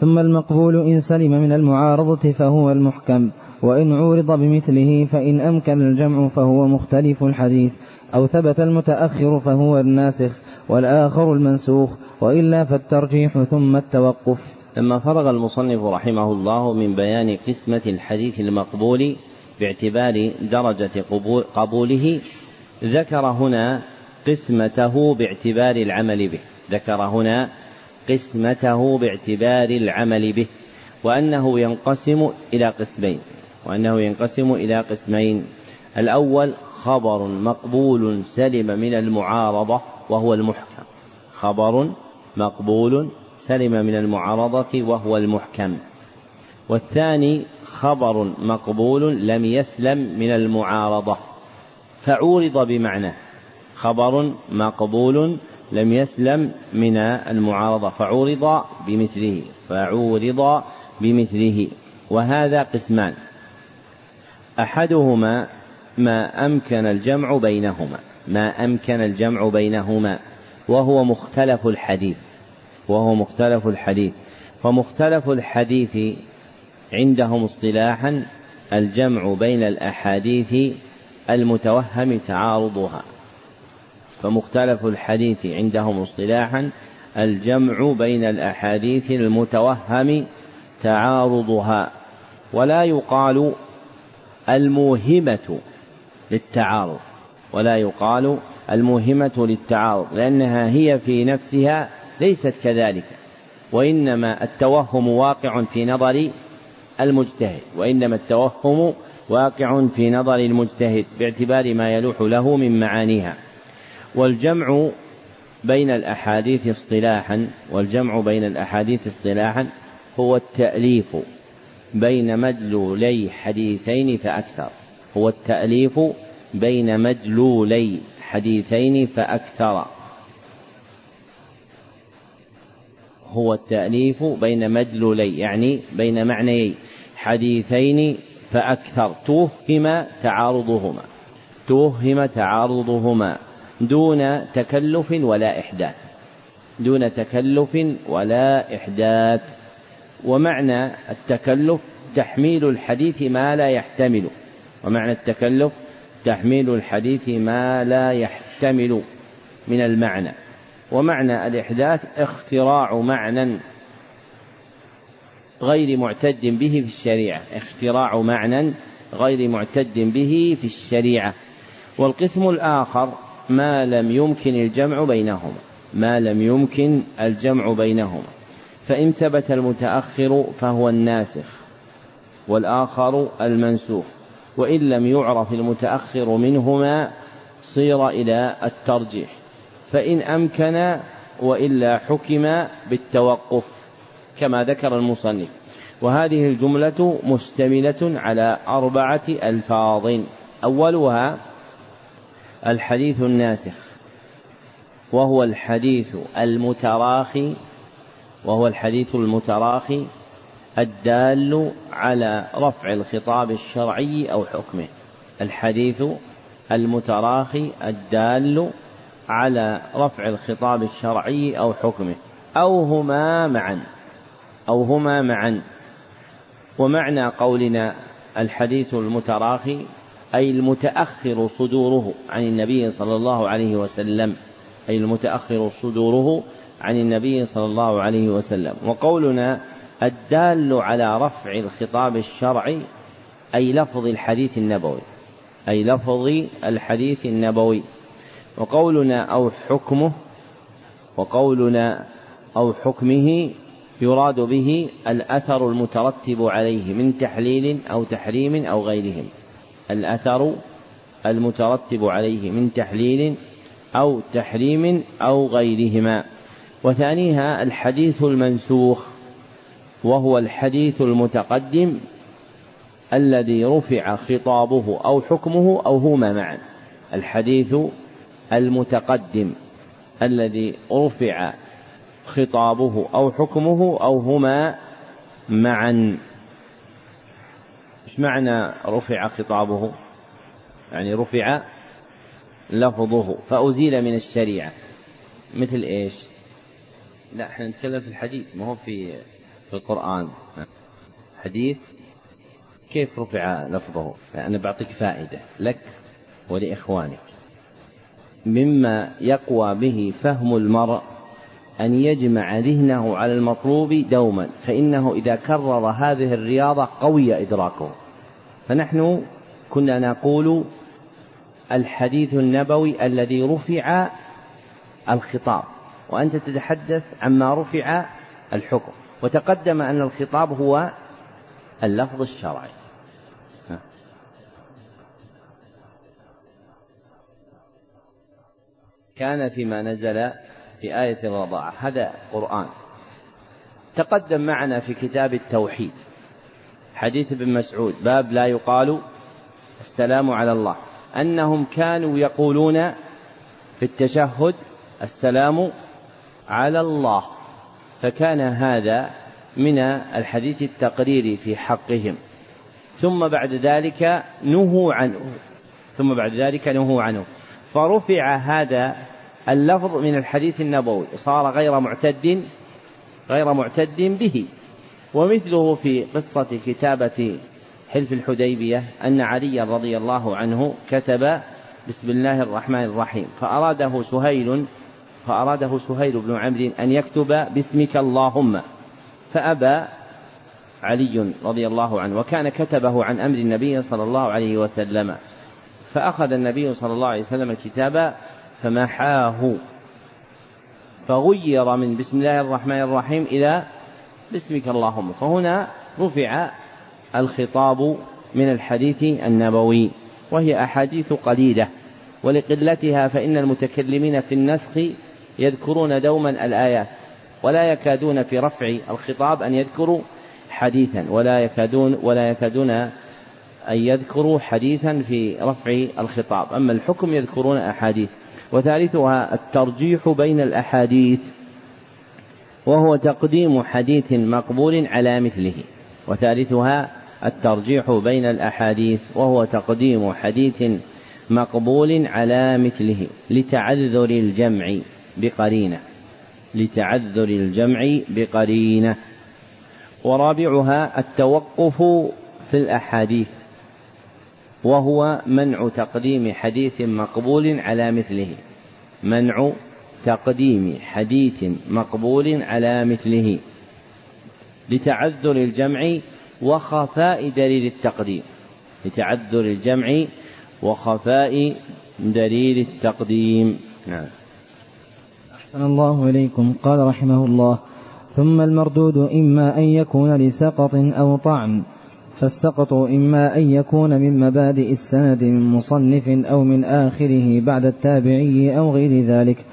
ثم المقبول إن سلم من المعارضة فهو المحكم وإن عورض بمثله فإن أمكن الجمع فهو مختلف الحديث أو ثبت المتأخر فهو الناسخ. والآخر المنسوخ وإلا فالترجيح ثم التوقف. لما فرغ المصنف رحمه الله من بيان قسمة الحديث المقبول باعتبار درجة قبوله ذكر هنا قسمته باعتبار العمل به. ذكر هنا قسمته باعتبار العمل به وأنه ينقسم إلى قسمين وأنه ينقسم إلى قسمين. الأول خبر مقبول سلم من المعارضة وهو المحكم. خبر مقبول سلم من المعارضة وهو المحكم. والثاني خبر مقبول لم يسلم من المعارضة. فعورض بمعناه خبر مقبول لم يسلم من المعارضة. فعورض بمثله. فعورض بمثله. وهذا قسمان. أحدهما ما أمكن الجمع بينهما. ما أمكن الجمع بينهما وهو مختلف الحديث وهو مختلف الحديث. فمختلف الحديث عندهم اصطلاحا الجمع بين الأحاديث المتوهم تعارضها. فمختلف الحديث عندهم اصطلاحا الجمع بين الأحاديث المتوهم تعارضها. ولا يقال الموهمة للتعارض. ولا يقال الموهمة للتعارض لأنها هي في نفسها ليست كذلك وإنما التوهم واقع في نظر المجتهد وإنما التوهم واقع في نظر المجتهد باعتبار ما يلوح له من معانيها. والجمع بين الأحاديث اصطلاحا والجمع بين الأحاديث اصطلاحا هو التأليف بين مدلولي حديثين فأكثر هو التأليف بين مدلولي حديثين فأكثر. هو التأليف بين مدلولي يعني بين معنيي. حديثين فأكثر. توهم تعارضهما. توهم تعارضهما. دون تكلف ولا إحداث. دون تكلف ولا إحداث. ومعنى التكلف تحميل الحديث ما لا يحتمل. ومعنى التكلف تحميل الحديث ما لا يحتمل من المعنى. ومعنى الإحداث اختراع معنى غير معتد به في الشريعة. اختراع معنى غير معتد به في الشريعة. والقسم الآخر ما لم يمكن الجمع بينهما. ما لم يمكن الجمع بينهما. فإن ثبت المتأخر فهو الناسخ والآخر المنسوخ. وإن لم يعرف المتأخر منهما صير إلى الترجيح. فإن أمكن وإلا حكم بالتوقف كما ذكر المصنف. وهذه الجملة مشتملة على أربعة ألفاظ. أولها الحديث الناسخ وهو الحديث المتراخي وهو الحديث المتراخي الدال على رفع الخطاب الشرعي أو حكمه. الحديث المتراخي الدال على رفع الخطاب الشرعي أو حكمه. أو هما معا. أو هما معا. ومعنى قولنا الحديث المتراخي أي المتأخر صدوره عن النبي صلى الله عليه وسلم. أي المتأخر صدوره عن النبي صلى الله عليه وسلم. وقولنا الدال على رفع الخطاب الشرعي أي لفظ الحديث النبوي أي لفظ الحديث النبوي. وقولنا أو حكمه وقولنا أو حكمه يراد به الأثر المترتب عليه من تحليل أو تحريم أو غيرهم. الأثر المترتب عليه من تحليل أو تحريم أو غيرهما. وثانيها الحديث المنسوخ. وهو الحديث المتقدم الذي رفع خطابه أو حكمه أو هما معا الحديث المتقدم الذي رفع خطابه أو حكمه أو هما معا. إيش معنى رفع خطابه؟ يعني رفع لفظه. فأزيل من الشريعة. مثل إيش؟ لا إحنا نتكلم في الحديث ما هو في في القرآن. حديث كيف رفع لفظه؟ أنا بعطيك فائدة لك ولإخوانك. مما يقوى به فهم المرء أن يجمع ذهنه على المطلوب دوما فإنه إذا كرر هذه الرياضة قوي إدراكه. فنحن كنا نقول الحديث النبوي الذي رفع الخطاب وأنت تتحدث عما رفع الحكم. وتقدم أن الخطاب هو اللفظ الشرعي. كان فيما نزل في آية الرضاعة. هذا قرآن. تقدم معنا في كتاب التوحيد. حديث ابن مسعود. باب لا يقال السلام على الله. أنهم كانوا يقولون في التشهد السلام على الله. فكان هذا من الحديث التقريري في حقهم. ثم بعد ذلك نهوا عنه. ثم بعد ذلك نهوا عنه. فرفع هذا اللفظ من الحديث النبوي. صار غير معتد غير معتد به. ومثله في قصة كتابة حلف الحديبية أن علي رضي الله عنه كتب بسم الله الرحمن الرحيم فأراده سهيل فأراده سهيل بن عمرو أن يكتب باسمك اللهم. فأبى علي رضي الله عنه وكان كتبه عن أمر النبي صلى الله عليه وسلم. فأخذ النبي صلى الله عليه وسلم الكتاب فمحاه. فغير من بسم الله الرحمن الرحيم إلى باسمك اللهم. فهنا رفع الخطاب من الحديث النبوي وهي أحاديث قليلة. ولقلتها فإن المتكلمين في النسخ يذكرون دوما الآيات ولا يكادون في رفع الخطاب أن يذكروا حديثا ولا يكادون ولا يكادون أن يذكروا حديثا في رفع الخطاب. أما الحكم يذكرون أحاديث وثالثها الترجيح بين الأحاديث وهو تقديم حديث مقبول على مثله. وثالثها الترجيح بين الأحاديث وهو تقديم حديث مقبول على مثله لتعذر الجمع. بقرينة لتعذر الجمع بقرينة. ورابعها التوقف في الأحاديث وهو منع تقديم حديث مقبول على مثله. منع تقديم حديث مقبول على مثله. لتعذر الجمع وخفاء دليل التقديم. لتعذر الجمع وخفاء دليل التقديم. نعم. أحسن الله إليكم قال رحمه الله. ثم المردود إما أن يكون لسقط أو طعن فالسقط إما أن يكون من مبادئ السند من مصنف أو من آخره بعد التابعي أو غير ذلك.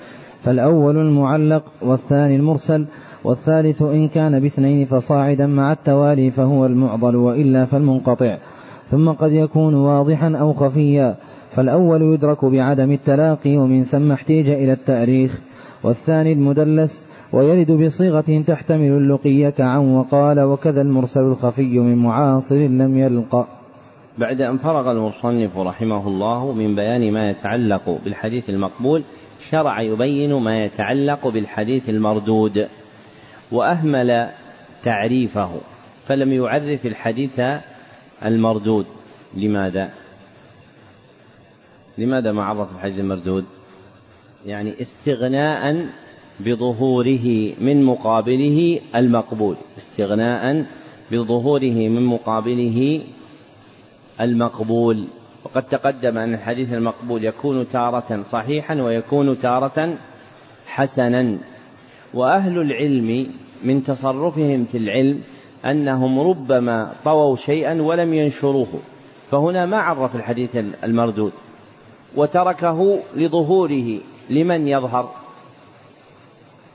فالأول المعلق والثاني المرسل والثالث إن كان باثنين فصاعدا مع التوالي فهو المعضل وإلا فالمنقطع. ثم قد يكون واضحا أو خفيا فالأول يدرك بعدم التلاقي ومن ثم احتيج إلى التأريخ. والثاني المدلس ويرد بصيغة تحتمل اللقي كعن وقال وكذا المرسل الخفي من معاصر لم يلق بعد أن فرغ المصنف رحمه الله من بيان ما يتعلق بالحديث المقبول شرع يبين ما يتعلق بالحديث المردود وأهمل تعريفه فلم يعرف الحديث المردود لماذا؟ لماذا ما عرف الحديث المردود؟ يعني استغناء بظهوره من مقابله المقبول. استغناء بظهوره من مقابله المقبول. وقد تقدم أن الحديث المقبول يكون تارة صحيحا ويكون تارة حسنا. وأهل العلم من تصرفهم في العلم أنهم ربما طووا شيئا ولم ينشروه. فهنا ما عرف الحديث المردود. وتركه لظهوره لمن يظهر؟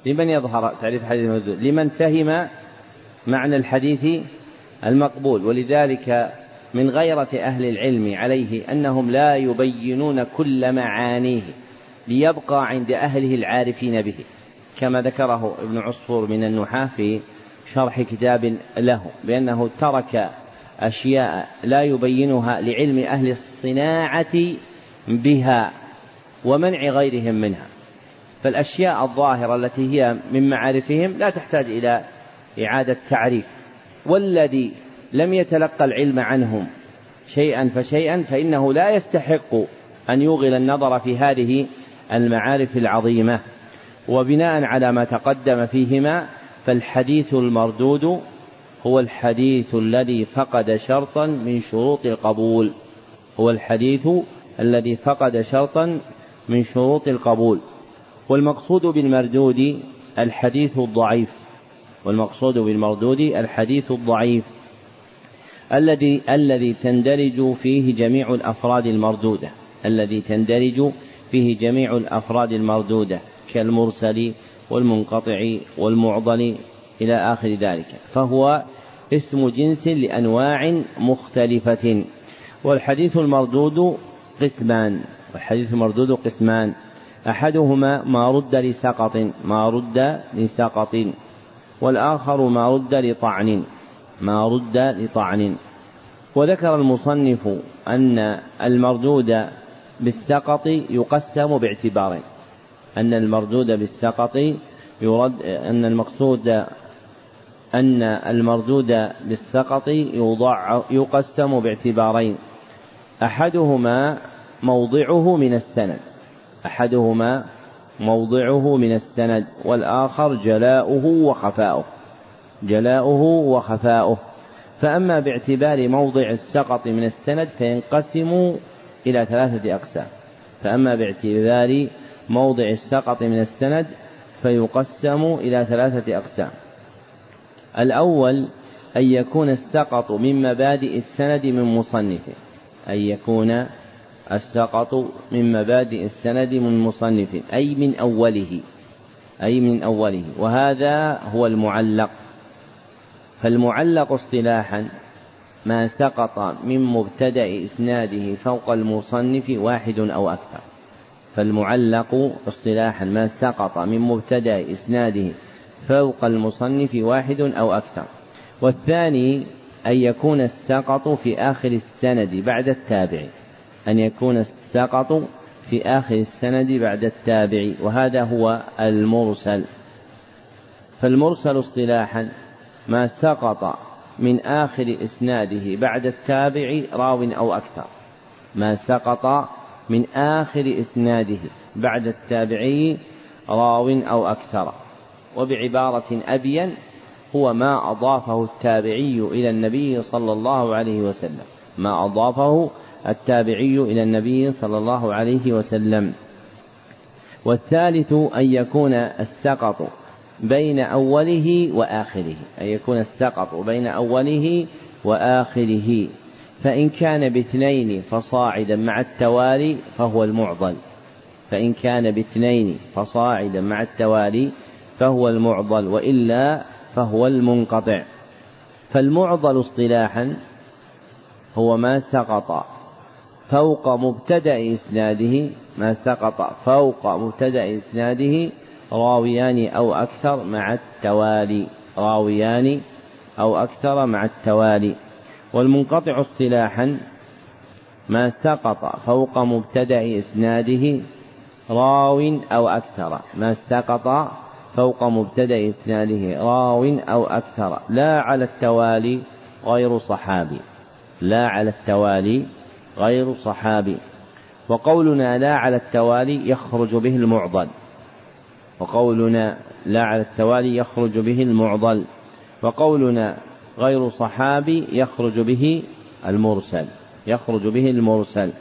لمن يظهر تعريف الحديث المردود لمن فهم معنى الحديث المقبول. ولذلك من غيرة أهل العلم عليه أنهم لا يبينون كل معانيه ليبقى عند أهله العارفين به كما ذكره ابن عصفور من النحاة في شرح كتاب له بأنه ترك أشياء لا يبينها لعلم أهل الصناعة بها. ومنع غيرهم منها. فالأشياء الظاهرة التي هي من معارفهم لا تحتاج إلى إعادة تعريف. والذي لم يتلقى العلم عنهم شيئا فشيئا فإنه لا يستحق أن يوغل النظر في هذه المعارف العظيمة. وبناء على ما تقدم فيهما فالحديث المردود هو الحديث الذي فقد شرطا من شروط القبول. هو الحديث الذي فقد شرطا من شروط القبول والمقصود بالمردود الحديث الضعيف والمقصود بالمردود الحديث الضعيف الذي الذي تندرج فيه جميع الأفراد المردودة الذي تندرج فيه جميع الأفراد المردودة كالمرسل والمنقطع والمعضل إلى آخر ذلك فهو اسم جنس لأنواع مختلفة والحديث المردود قسمان. والحديث المردود قسمان. أحدهما ما رد لسقط ما رد لسقط والآخر ما رد لطعن ما رد لطعن. وذكر المصنف أن المردود بالسقط يقسم باعتبارين أن المردود بالسقط يرد أن المقصود أن المردود بالسقط يقسم باعتبارين. أحدهما موضعه من السند. أحدهما موضعه من السند والآخر جلاؤه وخفاؤه. جلاؤه وخفاؤه. فأما باعتبار موضع السقط من السند فينقسم إلى ثلاثة أقسام. فأما باعتبار موضع السقط من السند فيقسم إلى ثلاثة أقسام. الأول أن يكون السقط من مبادئ السند من مصنفه أن يكون السقط من مبادئ السند من مصنف أي من أوله أي من أوله. وهذا هو المعلق. فالمعلق اصطلاحا ما سقط من مبتدأ إسناده فوق المصنف واحد أو أكثر. فالمعلق اصطلاحا ما سقط من مبتدأ إسناده فوق المصنف واحد أو أكثر. والثاني أن يكون السقط في آخر السند بعد التابع. أن يكون السقط في آخر السند بعد التابع وهذا هو المرسل. فالمرسل اصطلاحا ما سقط من آخر إسناده بعد التابع راو أو أكثر. ما سقط من آخر إسناده بعد التابعي راو أو أكثر. وبعبارة أبين هو ما أضافه التابعي إلى النبي صلى الله عليه وسلم. ما أضافه التابعي إلى النبي صلى الله عليه وسلم. والثالث أن يكون السقط بين أوله وآخره. أن يكون السقط بين أوله وآخره. فإن كان باثنين فصاعدا مع التوالي فهو المعضل. فإن كان باثنين فصاعدا مع التوالي فهو المعضل وإلا فهو المنقطع. فالمعضل اصطلاحا هو ما سقط. فوق مبتدأ إسناده ما سقط. فوق مبتدأ إسناده راويان أو أكثر مع التوالي. راويان أو أكثر مع التوالي. والمنقطع اصطلاحا ما سقط. فوق مبتدأ إسناده راو أو أكثر. ما سقط فوق مبتدأ إسناده راو أو أكثر. لا على التوالي غير صحابي. لا على التوالي غير صحابي. وقولنا لا على التوالي يخرج به المعضل. وقولنا لا على التوالي يخرج به المعضل. وقولنا غير صحابي يخرج به المرسل. يخرج به المرسل.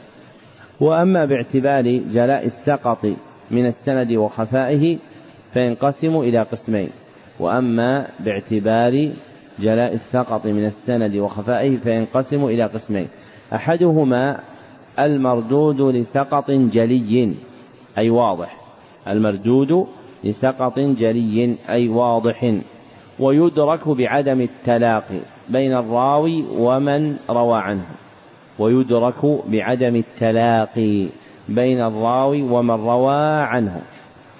وأما باعتبار جلاء السقط من السند وخفائه فينقسم إلى قسمين. وأما باعتبار جلاء السقط من السند وخفائه فينقسم إلى قسمين. أحدهما المردود لسقط جلي أي واضح. المردود لسقط جلي أي واضح. ويدرك بعدم التلاقي بين الراوي ومن روى عنه. ويدرك بعدم التلاقي بين الراوي ومن روى عنه.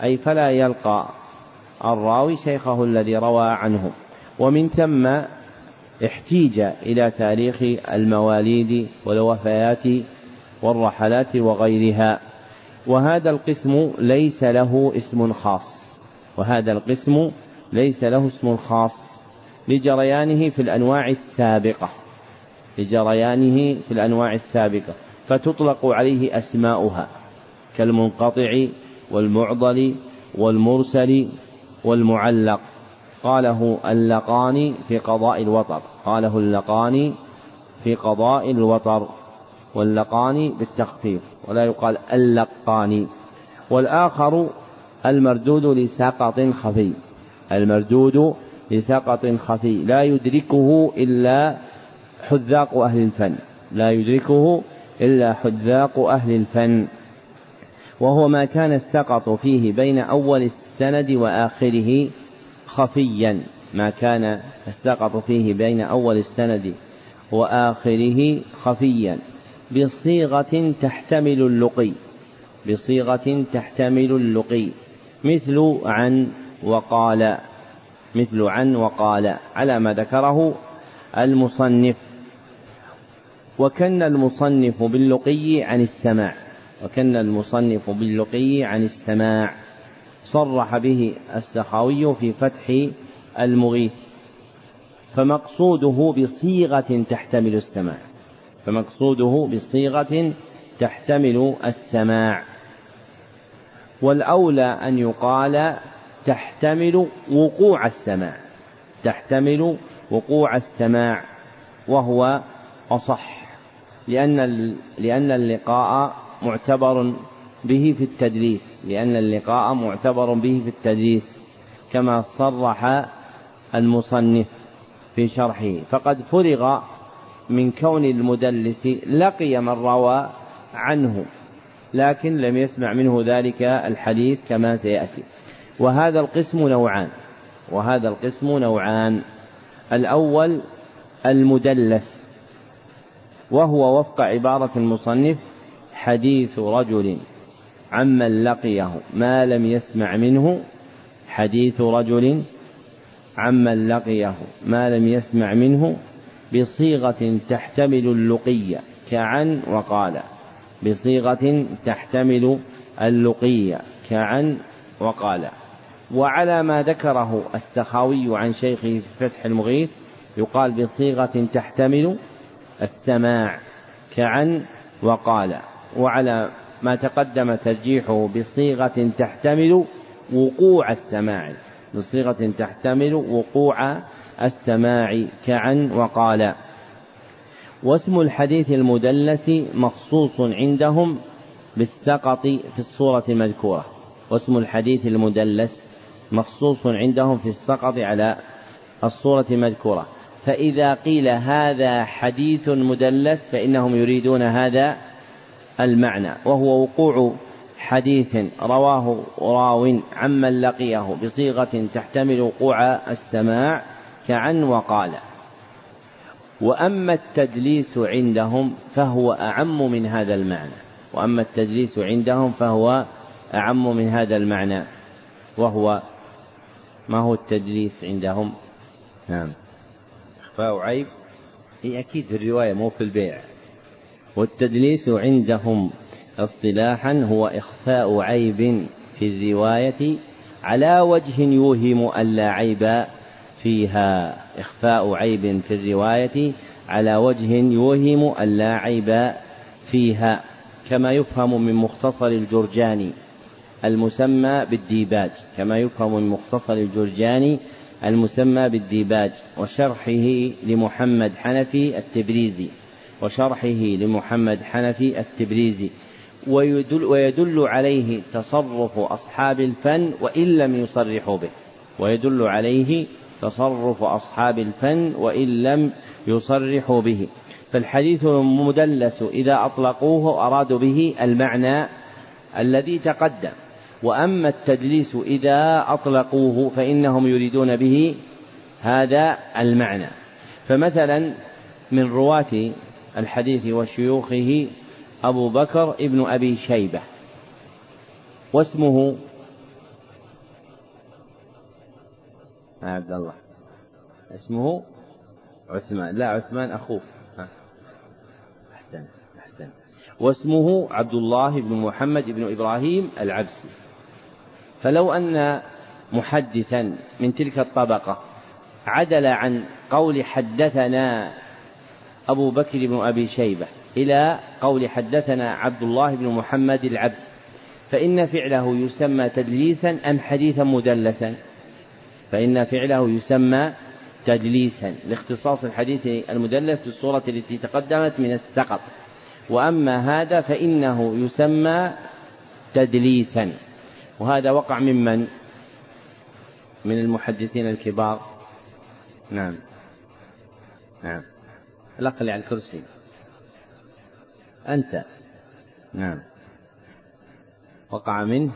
أي فلا يلقى الراوي شيخه الذي روى عنه. ومن ثم احتيج إلى تاريخ المواليد والوفيات والرحلات وغيرها. وهذا القسم ليس له اسم خاص. وهذا القسم ليس له اسم خاص لجريانه في الأنواع السابقة. لجريانه في الأنواع السابقة. فتطلق عليه أسماؤها كالمنقطع والمعضل والمرسل والمعلق. قاله اللقاني في قضاء الوطر. قاله اللقاني في قضاء الوطر واللقاني بالتخفيف ولا يقال اللقاني. والآخر المردود لسقط خفي. المردود لسقط خفي. لا يدركه إلا حذاق أهل الفن. لا يدركه إلا حذاق أهل الفن. وهو ما كان السقط فيه بين أول السند وآخره خفيا ما كان السقط فيه بين أول السند وآخره خفيا. بصيغة تحتمل اللقي بصيغة تحتمل اللقي. مثل عن وقال مثل عن وقال على ما ذكره المصنف. وكن المصنف باللقي عن السماع وكن المصنف باللقي عن السماع. صرح به السخاوي في فتح المغيث فمقصوده بصيغة تحتمل السماع فمقصوده بصيغة تحتمل السماع والأولى أن يقال تحتمل وقوع السماع تحتمل وقوع السماع وهو أصح لأن لأن اللقاء معتبر به في التدليس لأن اللقاء معتبر به في التدليس كما صرح المصنف في شرحه. فقد فرغ من كون المدلس لقي من روى عنه لكن لم يسمع منه ذلك الحديث كما سيأتي. وهذا القسم نوعان وهذا القسم نوعان. الأول المدلس وهو وفق عبارة المصنف حديث رجل. عمن لقيه ما لم يسمع منه حديث رجل عمن لقيه ما لم يسمع منه بصيغة تحتمل اللقي كعن وقال بصيغة تحتمل اللقي كعن وقال. وعلى ما ذكره السخاوي عن شيخه في فتح المغيث يقال بصيغة تحتمل السماع كعن وقال. وعلى ما تقدم ترجيحه بصيغة تحتمل وقوع السماع. بصيغة تحتمل وقوع السماع كعن وقال. واسم الحديث المدلس مخصوص عندهم بالسقط في الصورة المذكورة. واسم الحديث المدلس مخصوص عندهم في السقط على الصورة المذكورة. فإذا قيل هذا حديث مدلس فإنهم يريدون هذا المعنى وهو وقوع حديث رواه راو عمن لقيه بصيغة تحتمل وقوع السماع كعن وقال. وأما التدليس عندهم فهو أعم من هذا المعنى وأما التدليس عندهم فهو أعم من هذا المعنى وهو ما هو التدليس عندهم؟ نعم. إخفاء عيب؟ هي أكيد في الرواية مو في البيع. والتدليس عندهم اصطلاحا هو إخفاء عيب في الرواية على وجه يوهم أن لا عيب فيها. إخفاء عيب في الرواية على وجه يوهم أن لا عيب فيها كما يفهم من مختصر الجرجاني المسمى بالديباج كما يفهم من مختصر الجرجاني المسمى بالديباج وشرحه لمحمد حنفي التبريزي. وشرحه لمحمد حنفي التبريزي ويدل, ويدل عليه تصرف أصحاب الفن وإن لم يصرحوا به. ويدل عليه تصرف أصحاب الفن وإن لم يصرحوا به. فالحديث المدلس إذا أطلقوه أرادوا به المعنى الذي تقدم. وأما التدليس إذا أطلقوه فإنهم يريدون به هذا المعنى. فمثلا من رواة الحديث وشيوخه أبو بكر ابن أبي شيبة واسمه عبد الله اسمه عثمان لا عثمان أخوه أحسن أحسن واسمه عبد الله بن محمد بن إبراهيم العبسي فلو أن محدثا من تلك الطبقة عدل عن قول حدثنا أبو بكر بن أبي شيبة إلى قول حدثنا عبد الله بن محمد العبس فإن فعله يسمى تدليسا أم حديثا مدلسا؟ فإن فعله يسمى تدليسا لاختصاص الحديث المدلس في الصورة التي تقدمت من السقط وأما هذا فإنه يسمى تدليسا. وهذا وقع ممن؟ من المحدثين الكبار. نعم. نعم. الأقل على الكرسي. أنت. نعم. وقع منه.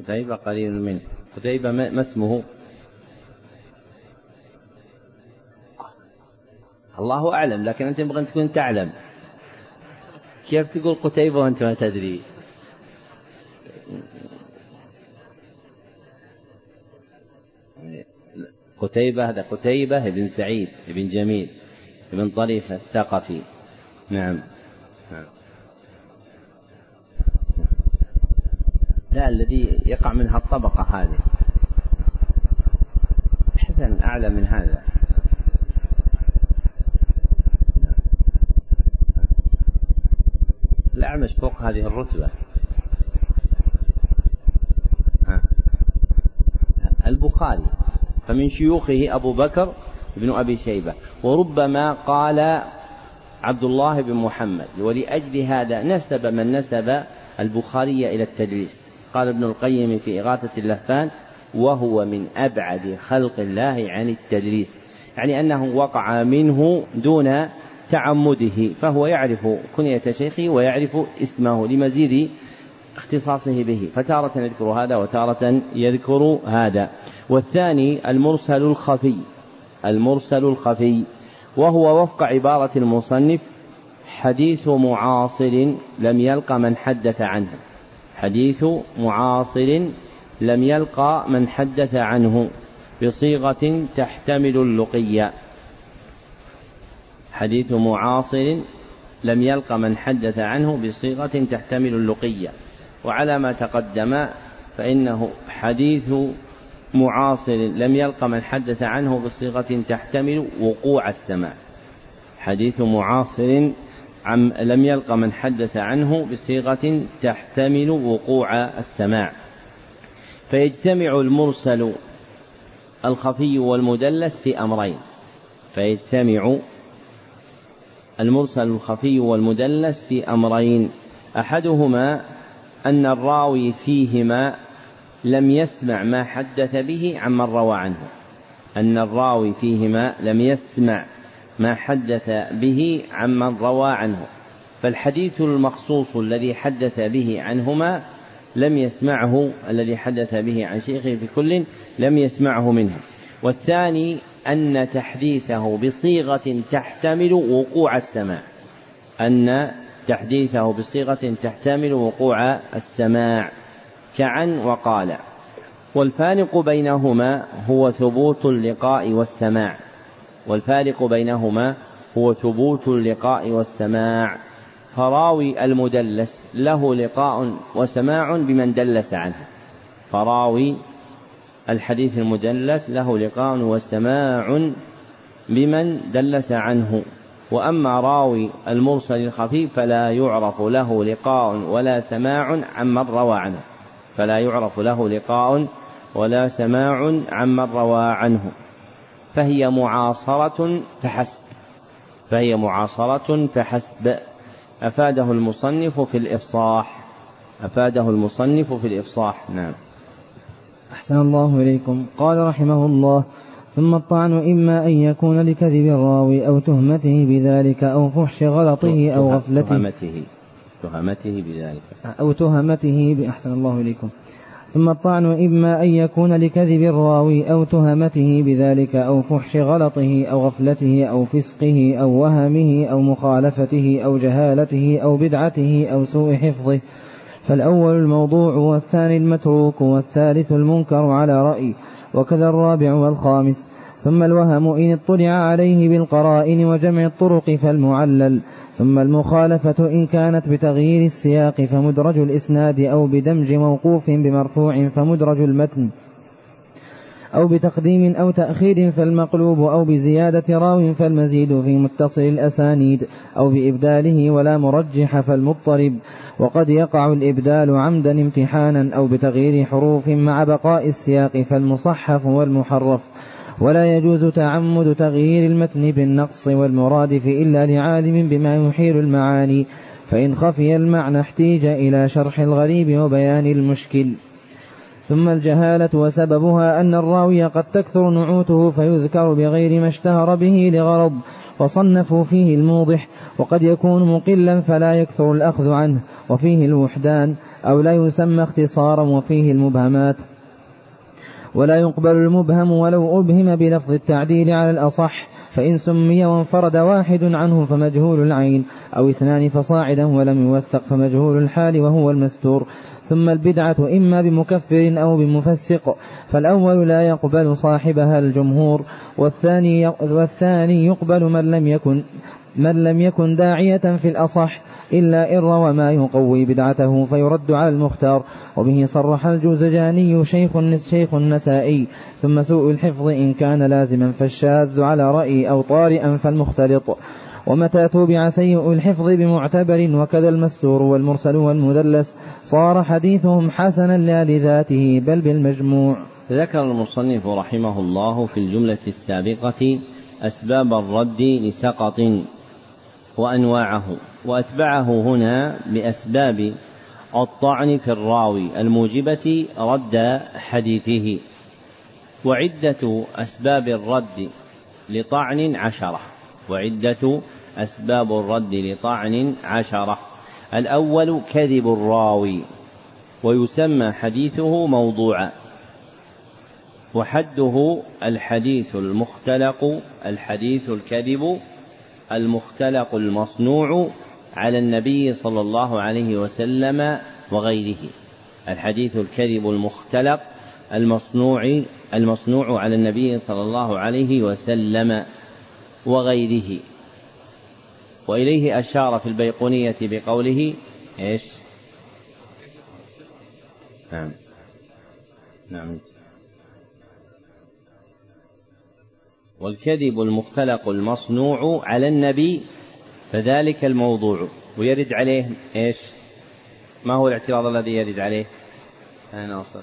قتيبة قليل منه. قتيبة ما اسمه؟ الله أعلم لكن أنت ينبغي أن تكون تعلم. كيف تقول قتيبة وأنت ما تدري؟ قتيبة هذا قتيبة بن سعيد بن جميل بن طريف الثقفي. نعم. لا الذي يقع منها الطبقة هذه. حسن أعلى من هذا. الأعمش فوق هذه الرتبة. البخاري. فمن شيوخه أبو بكر بن أبي شيبة. وربما قال عبد الله بن محمد ولأجل هذا نسب من نسب البخاري إلى التدريس قال ابن القيم في إغاثة اللهفان وهو من أبعد خلق الله عن التدريس يعني أنه وقع منه دون تعمده فهو يعرف كنية شيخه ويعرف اسمه لمزيد اختصاصه به فتارة يذكر هذا وتارة يذكر هذا. والثاني المرسل الخفي المرسل الخفي وهو وفق عبارة المصنف حديث معاصر لم يلق من حدث عنه. حديث معاصر لم يلقى من حدث عنه بصيغة تحتمل اللقي حديث معاصر لم يلق من حدث عنه بصيغة تحتمل اللقي وعلى ما تقدم فإنه حديث معاصر لم يلق من حدث عنه بصيغة تحتمل وقوع السماع حديث معاصر عم لم يلق من حدث عنه بصيغة تحتمل وقوع السماع فيجتمع المرسل الخفي والمدلس في أمرين. فيجتمع المرسل الخفي والمدلس في أمرين. أحدهما أن الراوي فيهما لم يسمع ما حدث به عمن روى عنه. أن الراوي فيهما لم يسمع ما حدث به عمن روى عنه. فالحديث المخصوص الذي حدث به عنهما لم يسمعه الذي حدث به عن شيخه في كل لم يسمعه منه. والثاني أن تحديثه بصيغة تحتمل وقوع السماع. أن تحديثه بصيغة تحتمل وقوع السماع. كعن وقال. والفارق بينهما هو ثبوت اللقاء والسماع. والفارق بينهما هو ثبوت اللقاء والسماع. فراوي المدلس له لقاء وسماع بمن دلس عنه. فراوي الحديث المدلس له لقاء وسماع بمن دلس عنه. وأما راوي المرسل الخفيف فلا يعرف له لقاء ولا سماع عمن روى عنه. فلا يعرف له لقاء ولا سماع عمن روى عنه. فهي معاصرة فحسب. فهي معاصرة فحسب. أفاده المصنف في الإفصاح. أفاده المصنف في الإفصاح. نعم. أحسن الله إليكم. قال رحمه الله ثم الطعن إما أن يكون لكذب الراوي أو تهمته بذلك أو فحش غلطه أو غفلته. تهمته. تهمته بذلك. أو تهمته بأحسن الله إليكم. ثم الطعن إما أن يكون لكذب الراوي أو تهمته بذلك أو فحش غلطه أو غفلته أو فسقه أو وهمه أو مخالفته أو جهالته أو بدعته أو سوء حفظه. فالأول الموضوع والثاني المتروك والثالث المنكر على رأي. وكذا الرابع والخامس. ثم الوهم إن اطلع عليه بالقرائن وجمع الطرق فالمعلل. ثم المخالفة إن كانت بتغيير السياق فمدرج الإسناد أو بدمج موقوف بمرفوع فمدرج المتن. أو بتقديم أو تأخير فالمقلوب أو بزيادة راو فالمزيد في متصل الأسانيد أو بإبداله ولا مرجح فالمضطرب. وقد يقع الإبدال عمدا امتحانا أو بتغيير حروف مع بقاء السياق فالمصحف والمحرف. ولا يجوز تعمد تغيير المتن بالنقص والمرادف إلا لعالم بما يحيل المعاني. فإن خفي المعنى احتيج إلى شرح الغريب وبيان المشكل. ثم الجهالة وسببها أن الراوي قد تكثر نعوته فيذكر بغير ما اشتهر به لغرض وصنفوا فيه الموضح وقد يكون مقلا فلا يكثر الأخذ عنه وفيه الوحدان أو لا يسمى اختصارا وفيه المبهمات. ولا يقبل المبهم ولو أبهم بلفظ التعديل على الأصح فإن سمي وانفرد واحد عنه فمجهول العين أو اثنان فصاعدا ولم يوثق فمجهول الحال وهو المستور. ثم البدعة إما بمكفر أو بمفسق فالأول لا يقبل صاحبها الجمهور والثاني والثاني يقبل من لم يكن من لم يكن داعية في الأصح إلا إن روى ما يقوي بدعته فيرد على المختار وبه صرح الجوزجاني شيخ شيخ النسائي ثم سوء الحفظ إن كان لازما فالشاذ على رأي أو طارئا فالمختلط ومتى توبع سيء الحفظ بمعتبر وكذا المستور والمرسل والمدلس صار حديثهم حسنا لا لذاته بل بالمجموع. ذكر المصنف رحمه الله في الجملة السابقة أسباب الرد لسقط وأنواعه وأتبعه هنا بأسباب الطعن في الراوي الموجبة رد حديثه وعدة أسباب الرد لطعن عشرة وعدة أسباب الرد لطعن عشرة. الأول كذب الراوي ويسمى حديثه موضوعا. وحده الحديث المختلق الحديث الكذب المختلق المصنوع على النبي صلى الله عليه وسلم وغيره. الحديث الكذب المختلق المصنوع المصنوع على النبي صلى الله عليه وسلم وغيره. وإليه أشار في البيقونية بقوله إيش؟ نعم. نعم. والكذب المختلق المصنوع على النبي فذلك الموضوع. ويرد عليه إيش؟ ما هو الاعتراض الذي يرد عليه؟ أنا أصل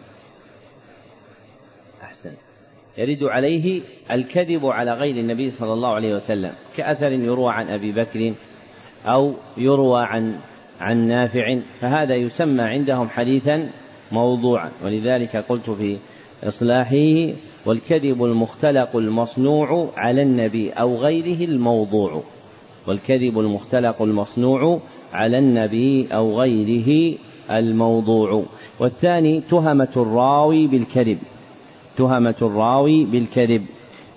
أحسن يرد عليه الكذب على غير النبي صلى الله عليه وسلم كأثر يروى عن أبي بكر أو يروى عن عن نافع فهذا يسمى عندهم حديثا موضوعا. ولذلك قلت في إصلاحه والكذب المختلق المصنوع على النبي أو غيره الموضوع. والكذب المختلق المصنوع على النبي أو غيره الموضوع. والثاني تهمة الراوي بالكذب. تهمة الراوي بالكذب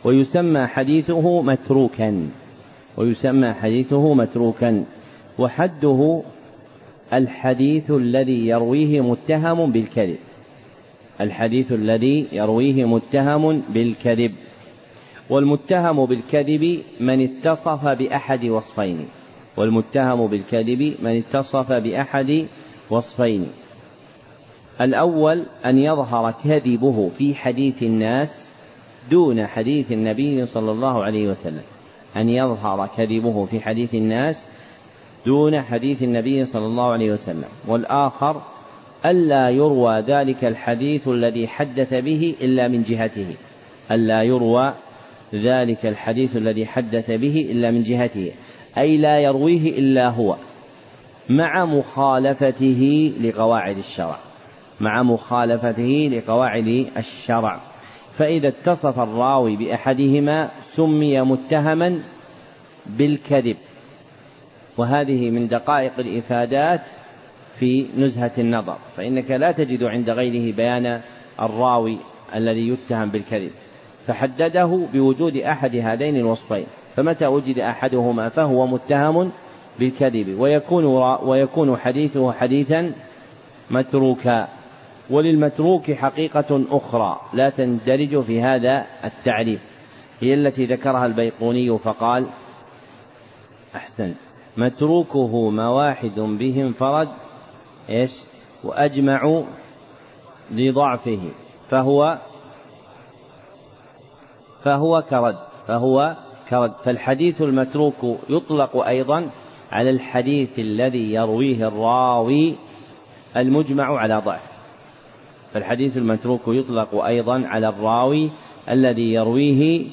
ويسمى حديثه متروكا ويسمى حديثه متروكا وحده الحديث الذي يرويه متهم بالكذب الحديث الذي يرويه متهم بالكذب والمتهم بالكذب من اتصف بأحد وصفين والمتهم بالكذب من اتصف بأحد وصفين. الأول أن يظهر كذبه في حديث الناس دون حديث النبي صلى الله عليه وسلم. أن يظهر كذبه في حديث الناس دون حديث النبي صلى الله عليه وسلم. والآخر ألا يروى ذلك الحديث الذي حدث به إلا من جهته. ألا يروى ذلك الحديث الذي حدث به إلا من جهته. أي لا يرويه إلا هو مع مخالفته لقواعد الشرع. مع مخالفته لقواعد الشرع. فإذا اتصف الراوي بأحدهما سمي متهما بالكذب. وهذه من دقائق الإفادات في نزهة النظر. فإنك لا تجد عند غيره بيان الراوي الذي يتهم بالكذب. فحدده بوجود أحد هذين الوصفين. فمتى وجد أحدهما فهو متهم بالكذب. ويكون ويكون حديثه حديثا متروكا. وللمتروك حقيقة أخرى لا تندرج في هذا التعريف. هي التي ذكرها البيقوني فقال أحسن. متروكه واحد به انفرد إيش؟ وأجمع لضعفه. فهو فهو كرد فهو كرد. فالحديث المتروك يطلق أيضا على الحديث الذي يرويه الراوي المجمع على ضعف. فالحديث المتروك يطلق أيضا على الراوي الذي يرويه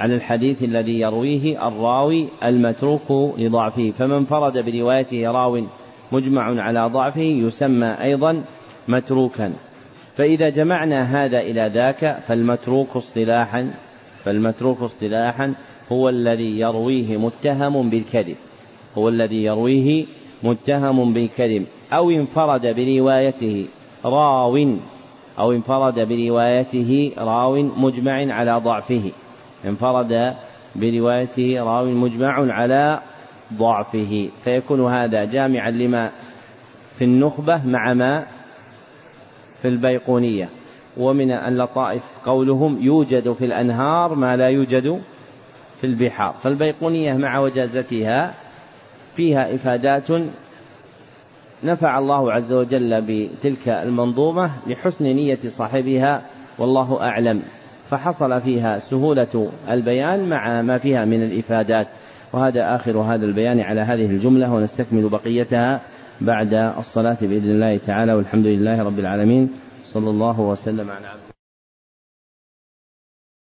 على الحديث الذي يرويه الراوي المتروك لضعفه. فمن فرد بروايته راو مجمع على ضعفه يسمى أيضا متروكا. فإذا جمعنا هذا إلى ذاك فالمتروك اصطلاحا فالمتروك اصطلاحا هو الذي يرويه متهم بالكذب هو الذي يرويه متهم بالكذب. أو انفرد بروايته راو أو انفرد بروايته راو مجمع على ضعفه. انفرد بروايته راو مجمع على ضعفه. فيكون هذا جامعا لما في النخبة مع ما في البيقونية. ومن اللطائف قولهم يوجد في الأنهار ما لا يوجد في البحار. فالبيقونية مع وجازتها فيها إفادات نفع الله عز وجل بتلك المنظومة لحسن نية صاحبها والله أعلم. فحصل فيها سهولة البيان مع ما فيها من الإفادات. وهذا آخر هذا البيان على هذه الجملة ونستكمل بقيتها بعد الصلاة بإذن الله تعالى والحمد لله رب العالمين. صلى الله وسلم على عبده